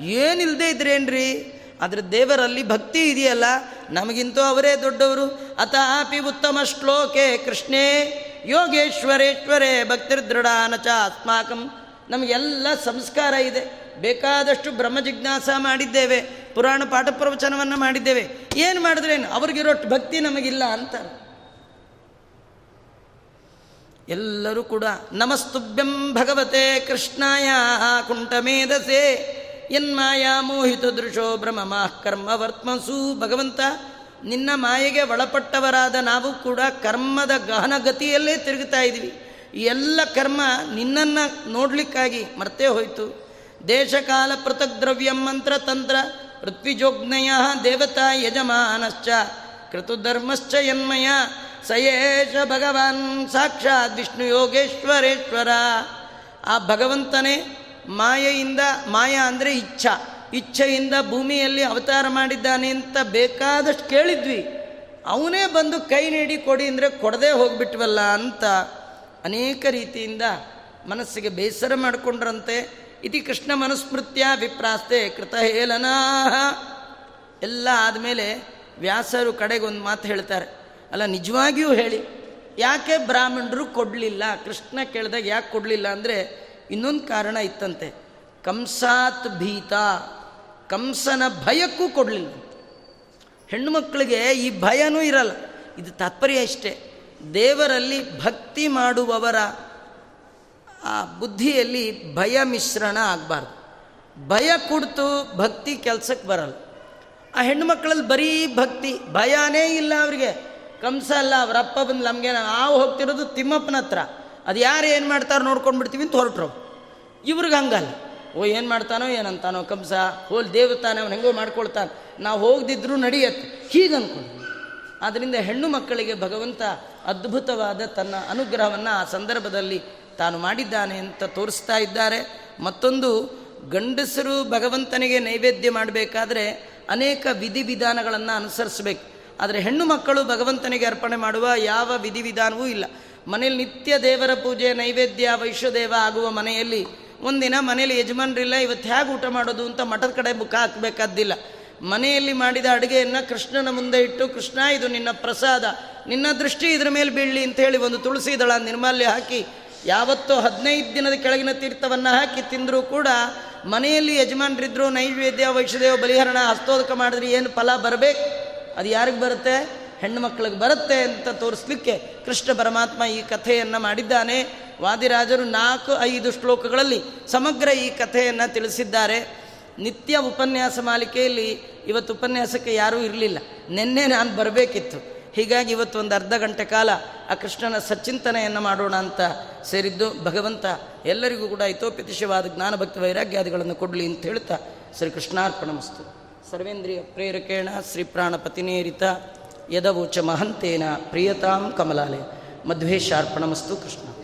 ಏನಿಲ್ಲದೆ ಇದ್ರೇನ್ರಿ ಆದರೆ ದೇವರಲ್ಲಿ ಭಕ್ತಿ ಇದೆಯಲ್ಲ, ನಮಗಿಂತೂ ಅವರೇ ದೊಡ್ಡವರು. ಅತಾಪಿ ಉತ್ತಮ ಶ್ಲೋಕೆ ಕೃಷ್ಣೇ ಯೋಗೇಶ್ವರೇಶ್ವರೇ ಭಕ್ತಿರ್ದೃಢ ನಚ ಅಸ್ಮಾಕಂ ನಮಗೆಲ್ಲ ಸಂಸ್ಕಾರ ಇದೆ. ಬೇಕಾದಷ್ಟು ಬ್ರಹ್ಮ ಜಿಜ್ಞಾಸ ಮಾಡಿದ್ದೇವೆ. ಪುರಾಣ ಪಾಠ ಪ್ರವಚನವನ್ನು ಮಾಡಿದ್ದೇವೆ. ಏನು ಮಾಡಿದ್ರೇನು? ಅವ್ರಿಗಿರೋ ಭಕ್ತಿ ನಮಗಿಲ್ಲ ಅಂತ ಎಲ್ಲರೂ ಕೂಡ ನಮಸ್ತುಭ್ಯಂ ಭಗವತೆ ಕೃಷ್ಣಾಯ ಕುಂಟಮೇಧಸೆ ಎನ್ಮಾಯಾ ಮೋಹಿತ ದೃಶೋ ಭ್ರಮ ಕರ್ಮ ವರ್ತ್ಮಸು ಭಗವಂತ. ನಿನ್ನ ಮಾಯೆಗೆ ಒಳಪಟ್ಟವರಾದ ನಾವು ಕೂಡ ಕರ್ಮದ ಗಹನಗತಿಯಲ್ಲೇ ತಿರುಗುತ್ತಾ ಇದ್ದೀವಿ. ಈ ಎಲ್ಲ ಕರ್ಮ ನಿನ್ನನ್ನು ನೋಡಲಿಕ್ಕಾಗಿ ಮರ್ತೇ ಹೋಯಿತು. ದೇಶಕಾಲ ಪೃಥಕ್ ದ್ರವ್ಯಂ ಮಂತ್ರ ತಂತ್ರ ಪೃಥ್ವಿಜೋಗ್ನಯ ದೇವತಾ ಯಜಮಾನಶ್ಚ ಕೃತುಧರ್ಮಶ್ಚ ಯನ್ಮಯ ಸಯೇಶ ಭಗವಾನ್ ಸಾಕ್ಷಾತ್ ವಿಷ್ಣು ಯೋಗೇಶ್ವರೇಶ್ವರ. ಆ ಭಗವಂತನೇ ಮಾಯೆಯಿಂದ, ಮಾಯ ಅಂದರೆ ಇಚ್ಛಾ, ಇಚ್ಛೆಯಿಂದ ಭೂಮಿಯಲ್ಲಿ ಅವತಾರ ಮಾಡಿದ್ದಾನೆ ಅಂತ ಬೇಕಾದಷ್ಟು ಕೇಳಿದ್ವಿ. ಅವನೇ ಬಂದು ಕೈ ನೀಡಿ ಕೊಡಿ ಅಂದರೆ ಕೊಡದೇ ಹೋಗ್ಬಿಟ್ವಲ್ಲ ಅಂತ. ಅನೇಕ ರೀತಿಯಿಂದ ಮನಸ್ಸಿಗೆ ಬೇಸರ ಮಾಡಿಕೊಂಡ್ರಂತೆ. ಇತಿ ಕೃಷ್ಣ ಮನುಸ್ಮೃತ್ಯ ಅಭಿಪ್ರಾಸ್ತೆ ಕೃತ ಹೇಳನಾ ಎಲ್ಲ ಆದಮೇಲೆ ವ್ಯಾಸರು ಕಡೆಗೊಂದು ಮಾತು ಹೇಳ್ತಾರೆ. ಅಲ್ಲ, ನಿಜವಾಗಿಯೂ ಹೇಳಿ, ಯಾಕೆ ಬ್ರಾಹ್ಮಣರು ಕೊಡಲಿಲ್ಲ? ಕೃಷ್ಣ ಕೇಳಿದಾಗ ಯಾಕೆ ಕೊಡಲಿಲ್ಲ ಅಂದರೆ ಇನ್ನೊಂದು ಕಾರಣ ಇತ್ತಂತೆ. ಕಂಸಾತ್ ಭೀತ, ಕಂಸನ ಭಯಕ್ಕೂ ಕೊಡಲಿಲ್ಲ. ಹೆಣ್ಣು ಮಕ್ಕಳಿಗೆ ಈ ಭಯನೂ ಇರಲ್ಲ. ಇದು ತಾತ್ಪರ್ಯ ಇಷ್ಟೇ. ದೇವರಲ್ಲಿ ಭಕ್ತಿ ಮಾಡುವವರ ಆ ಬುದ್ಧಿಯಲ್ಲಿ ಭಯ ಮಿಶ್ರಣ ಆಗಬಾರ್ದು. ಭಯ ಕುಡ್ತು ಭಕ್ತಿ ಕೆಲಸಕ್ಕೆ ಬರಲ್ಲ. ಆ ಹೆಣ್ಣುಮಕ್ಕಳಲ್ಲಿ ಬರೀ ಭಕ್ತಿ, ಭಯನೇ ಇಲ್ಲ ಅವರಿಗೆ. ಕಂಸ ಅಲ್ಲ, ಅವ್ರ ಅಪ್ಪ ಬಂದು ನಮಗೆ ನಾವು ಹೋಗ್ತಿರೋದು ತಿಮ್ಮಪ್ಪನ ಹತ್ರ. ಅದು ಯಾರು ಏನು ಮಾಡ್ತಾರೆ ನೋಡ್ಕೊಂಡು ಬಿಡ್ತೀವಿ ಅಂತ ಹೊರಟ್ರು ಇವ್ರಿಗೆ ಹಂಗಲ್ಲ. ಓ, ಏನು ಮಾಡ್ತಾನೋ ಏನಂತಾನೋ ಕಂಸ, ಹೋಲ್ ದೇವತಾನೆ ಅವನು ಹೆಂಗೋ ಮಾಡ್ಕೊಳ್ತಾನೆ. ನಾವು ಹೋಗ್ದಿದ್ರು ನಡೆಯತ್ತೆ. ಹೀಗೆ ಅಂದ್ಕೊಂಡು ಆದ್ದರಿಂದ ಹೆಣ್ಣು ಮಕ್ಕಳಿಗೆ ಭಗವಂತ ಅದ್ಭುತವಾದ ತನ್ನ ಅನುಗ್ರಹವನ್ನು ಆ ಸಂದರ್ಭದಲ್ಲಿ ತಾನು ಮಾಡಿದ್ದಾನೆ ಅಂತ ತೋರಿಸ್ತಾ ಇದ್ದಾರೆ. ಮತ್ತೊಂದು, ಗಂಡಸರು ಭಗವಂತನಿಗೆ ನೈವೇದ್ಯ ಮಾಡಬೇಕಾದ್ರೆ ಅನೇಕ ವಿಧಿವಿಧಾನಗಳನ್ನು ಅನುಸರಿಸಬೇಕು. ಆದರೆ ಹೆಣ್ಣು ಮಕ್ಕಳು ಭಗವಂತನಿಗೆ ಅರ್ಪಣೆ ಮಾಡುವ ಯಾವ ವಿಧಿವಿಧಾನವೂ ಇಲ್ಲ. ಮನೆಯಲ್ಲಿ ನಿತ್ಯ ದೇವರ ಪೂಜೆ, ನೈವೇದ್ಯ, ವೈಶ್ವದೇವ ಆಗುವ ಮನೆಯಲ್ಲಿ ಒಂದಿನ ಮನೆಯಲ್ಲಿ ಯಜಮಾನ್ರಿಲ್ಲ, ಇವತ್ತು ಹೇಗೆ ಊಟ ಮಾಡೋದು ಅಂತ ಮಠದ ಕಡೆ ಮುಖ ಹಾಕಬೇಕಾದ್ದಿಲ್ಲ. ಮನೆಯಲ್ಲಿ ಮಾಡಿದ ಅಡುಗೆಯನ್ನು ಕೃಷ್ಣನ ಮುಂದೆ ಇಟ್ಟು, ಕೃಷ್ಣ, ಇದು ನಿನ್ನ ಪ್ರಸಾದ. ನಿನ್ನ ದೃಷ್ಟಿ ಇದ್ರ ಮೇಲೆ ಬೀಳಲಿ ಅಂತ ಹೇಳಿ ಒಂದು ತುಳಸಿ ದಳ ನಿರ್ಮಾಲ್ಯ ಹಾಕಿ, ಯಾವತ್ತೋ ಹದಿನೈದು ದಿನದ ಕೆಳಗಿನ ತೀರ್ಥವನ್ನು ಹಾಕಿ ತಿಂದರೂ ಕೂಡ ಮನೆಯಲ್ಲಿ ಯಜಮಾನರಿದ್ದರು ನೈವೇದ್ಯ ವೈಶ್ಯದೇವ ಬಲಿಹರಣ, ಹಸ್ತೋದಕ ಮಾಡಿದ್ರೆ ಏನು ಫಲ ಬರಬೇಕು? ಅದು ಯಾರಿಗೆ ಬರುತ್ತೆ? ಹೆಣ್ಣು ಮಕ್ಕಳಿಗೆ ಬರುತ್ತೆ ಅಂತ ತೋರಿಸ್ಲಿಕ್ಕೆ ಕೃಷ್ಣ ಪರಮಾತ್ಮ ಈ ಕಥೆಯನ್ನು ಮಾಡಿದ್ದಾನೆ. ವಾದಿರಾಜರು ನಾಲ್ಕು, ಐದು ಶ್ಲೋಕಗಳಲ್ಲಿ ಸಮಗ್ರ ಈ ಕಥೆಯನ್ನು ತಿಳಿಸಿದ್ದಾರೆ. ನಿತ್ಯ ಉಪನ್ಯಾಸ ಮಾಲಿಕೆಯಲ್ಲಿ ಇವತ್ತು ಉಪನ್ಯಾಸಕ್ಕೆ ಯಾರೂ ಇರಲಿಲ್ಲ. ನಿನ್ನೆ ನಾನು ಬರಬೇಕಿತ್ತು. ಹೀಗಾಗಿ ಇವತ್ತು ಒಂದು ಅರ್ಧ ಗಂಟೆ ಕಾಲ ಆ ಕೃಷ್ಣನ ಸಚ್ಚಿಂತನೆಯನ್ನು ಮಾಡೋಣ ಅಂತ ಸೇರಿದ್ದು ಭಗವಂತ ಎಲ್ಲರಿಗೂ ಕೂಡ ಹಿತೋಪತಿಶವಾದ ಜ್ಞಾನಭಕ್ತಿ ವೈರಾಗ್ಯಾದಿಗಳನ್ನು ಕೊಡಲಿ ಅಂತ ಹೇಳ್ತಾ ಶ್ರೀ ಕೃಷ್ಣಾರ್ಪಣಮಸ್ತು. ಸರ್ವೇಂದ್ರಿಯ ಪ್ರೇರಕೇಣ ಶ್ರೀ ಪ್ರಾಣಪತಿನೇರಿತ ಯದವೋಚ ಮಹಂತೇನ ಪ್ರಿಯತಾಂ ಕಮಲಾಲಯ. ಮಧ್ವೇಶಾರ್ಪಣಮಸ್ತು ಕೃಷ್ಣ.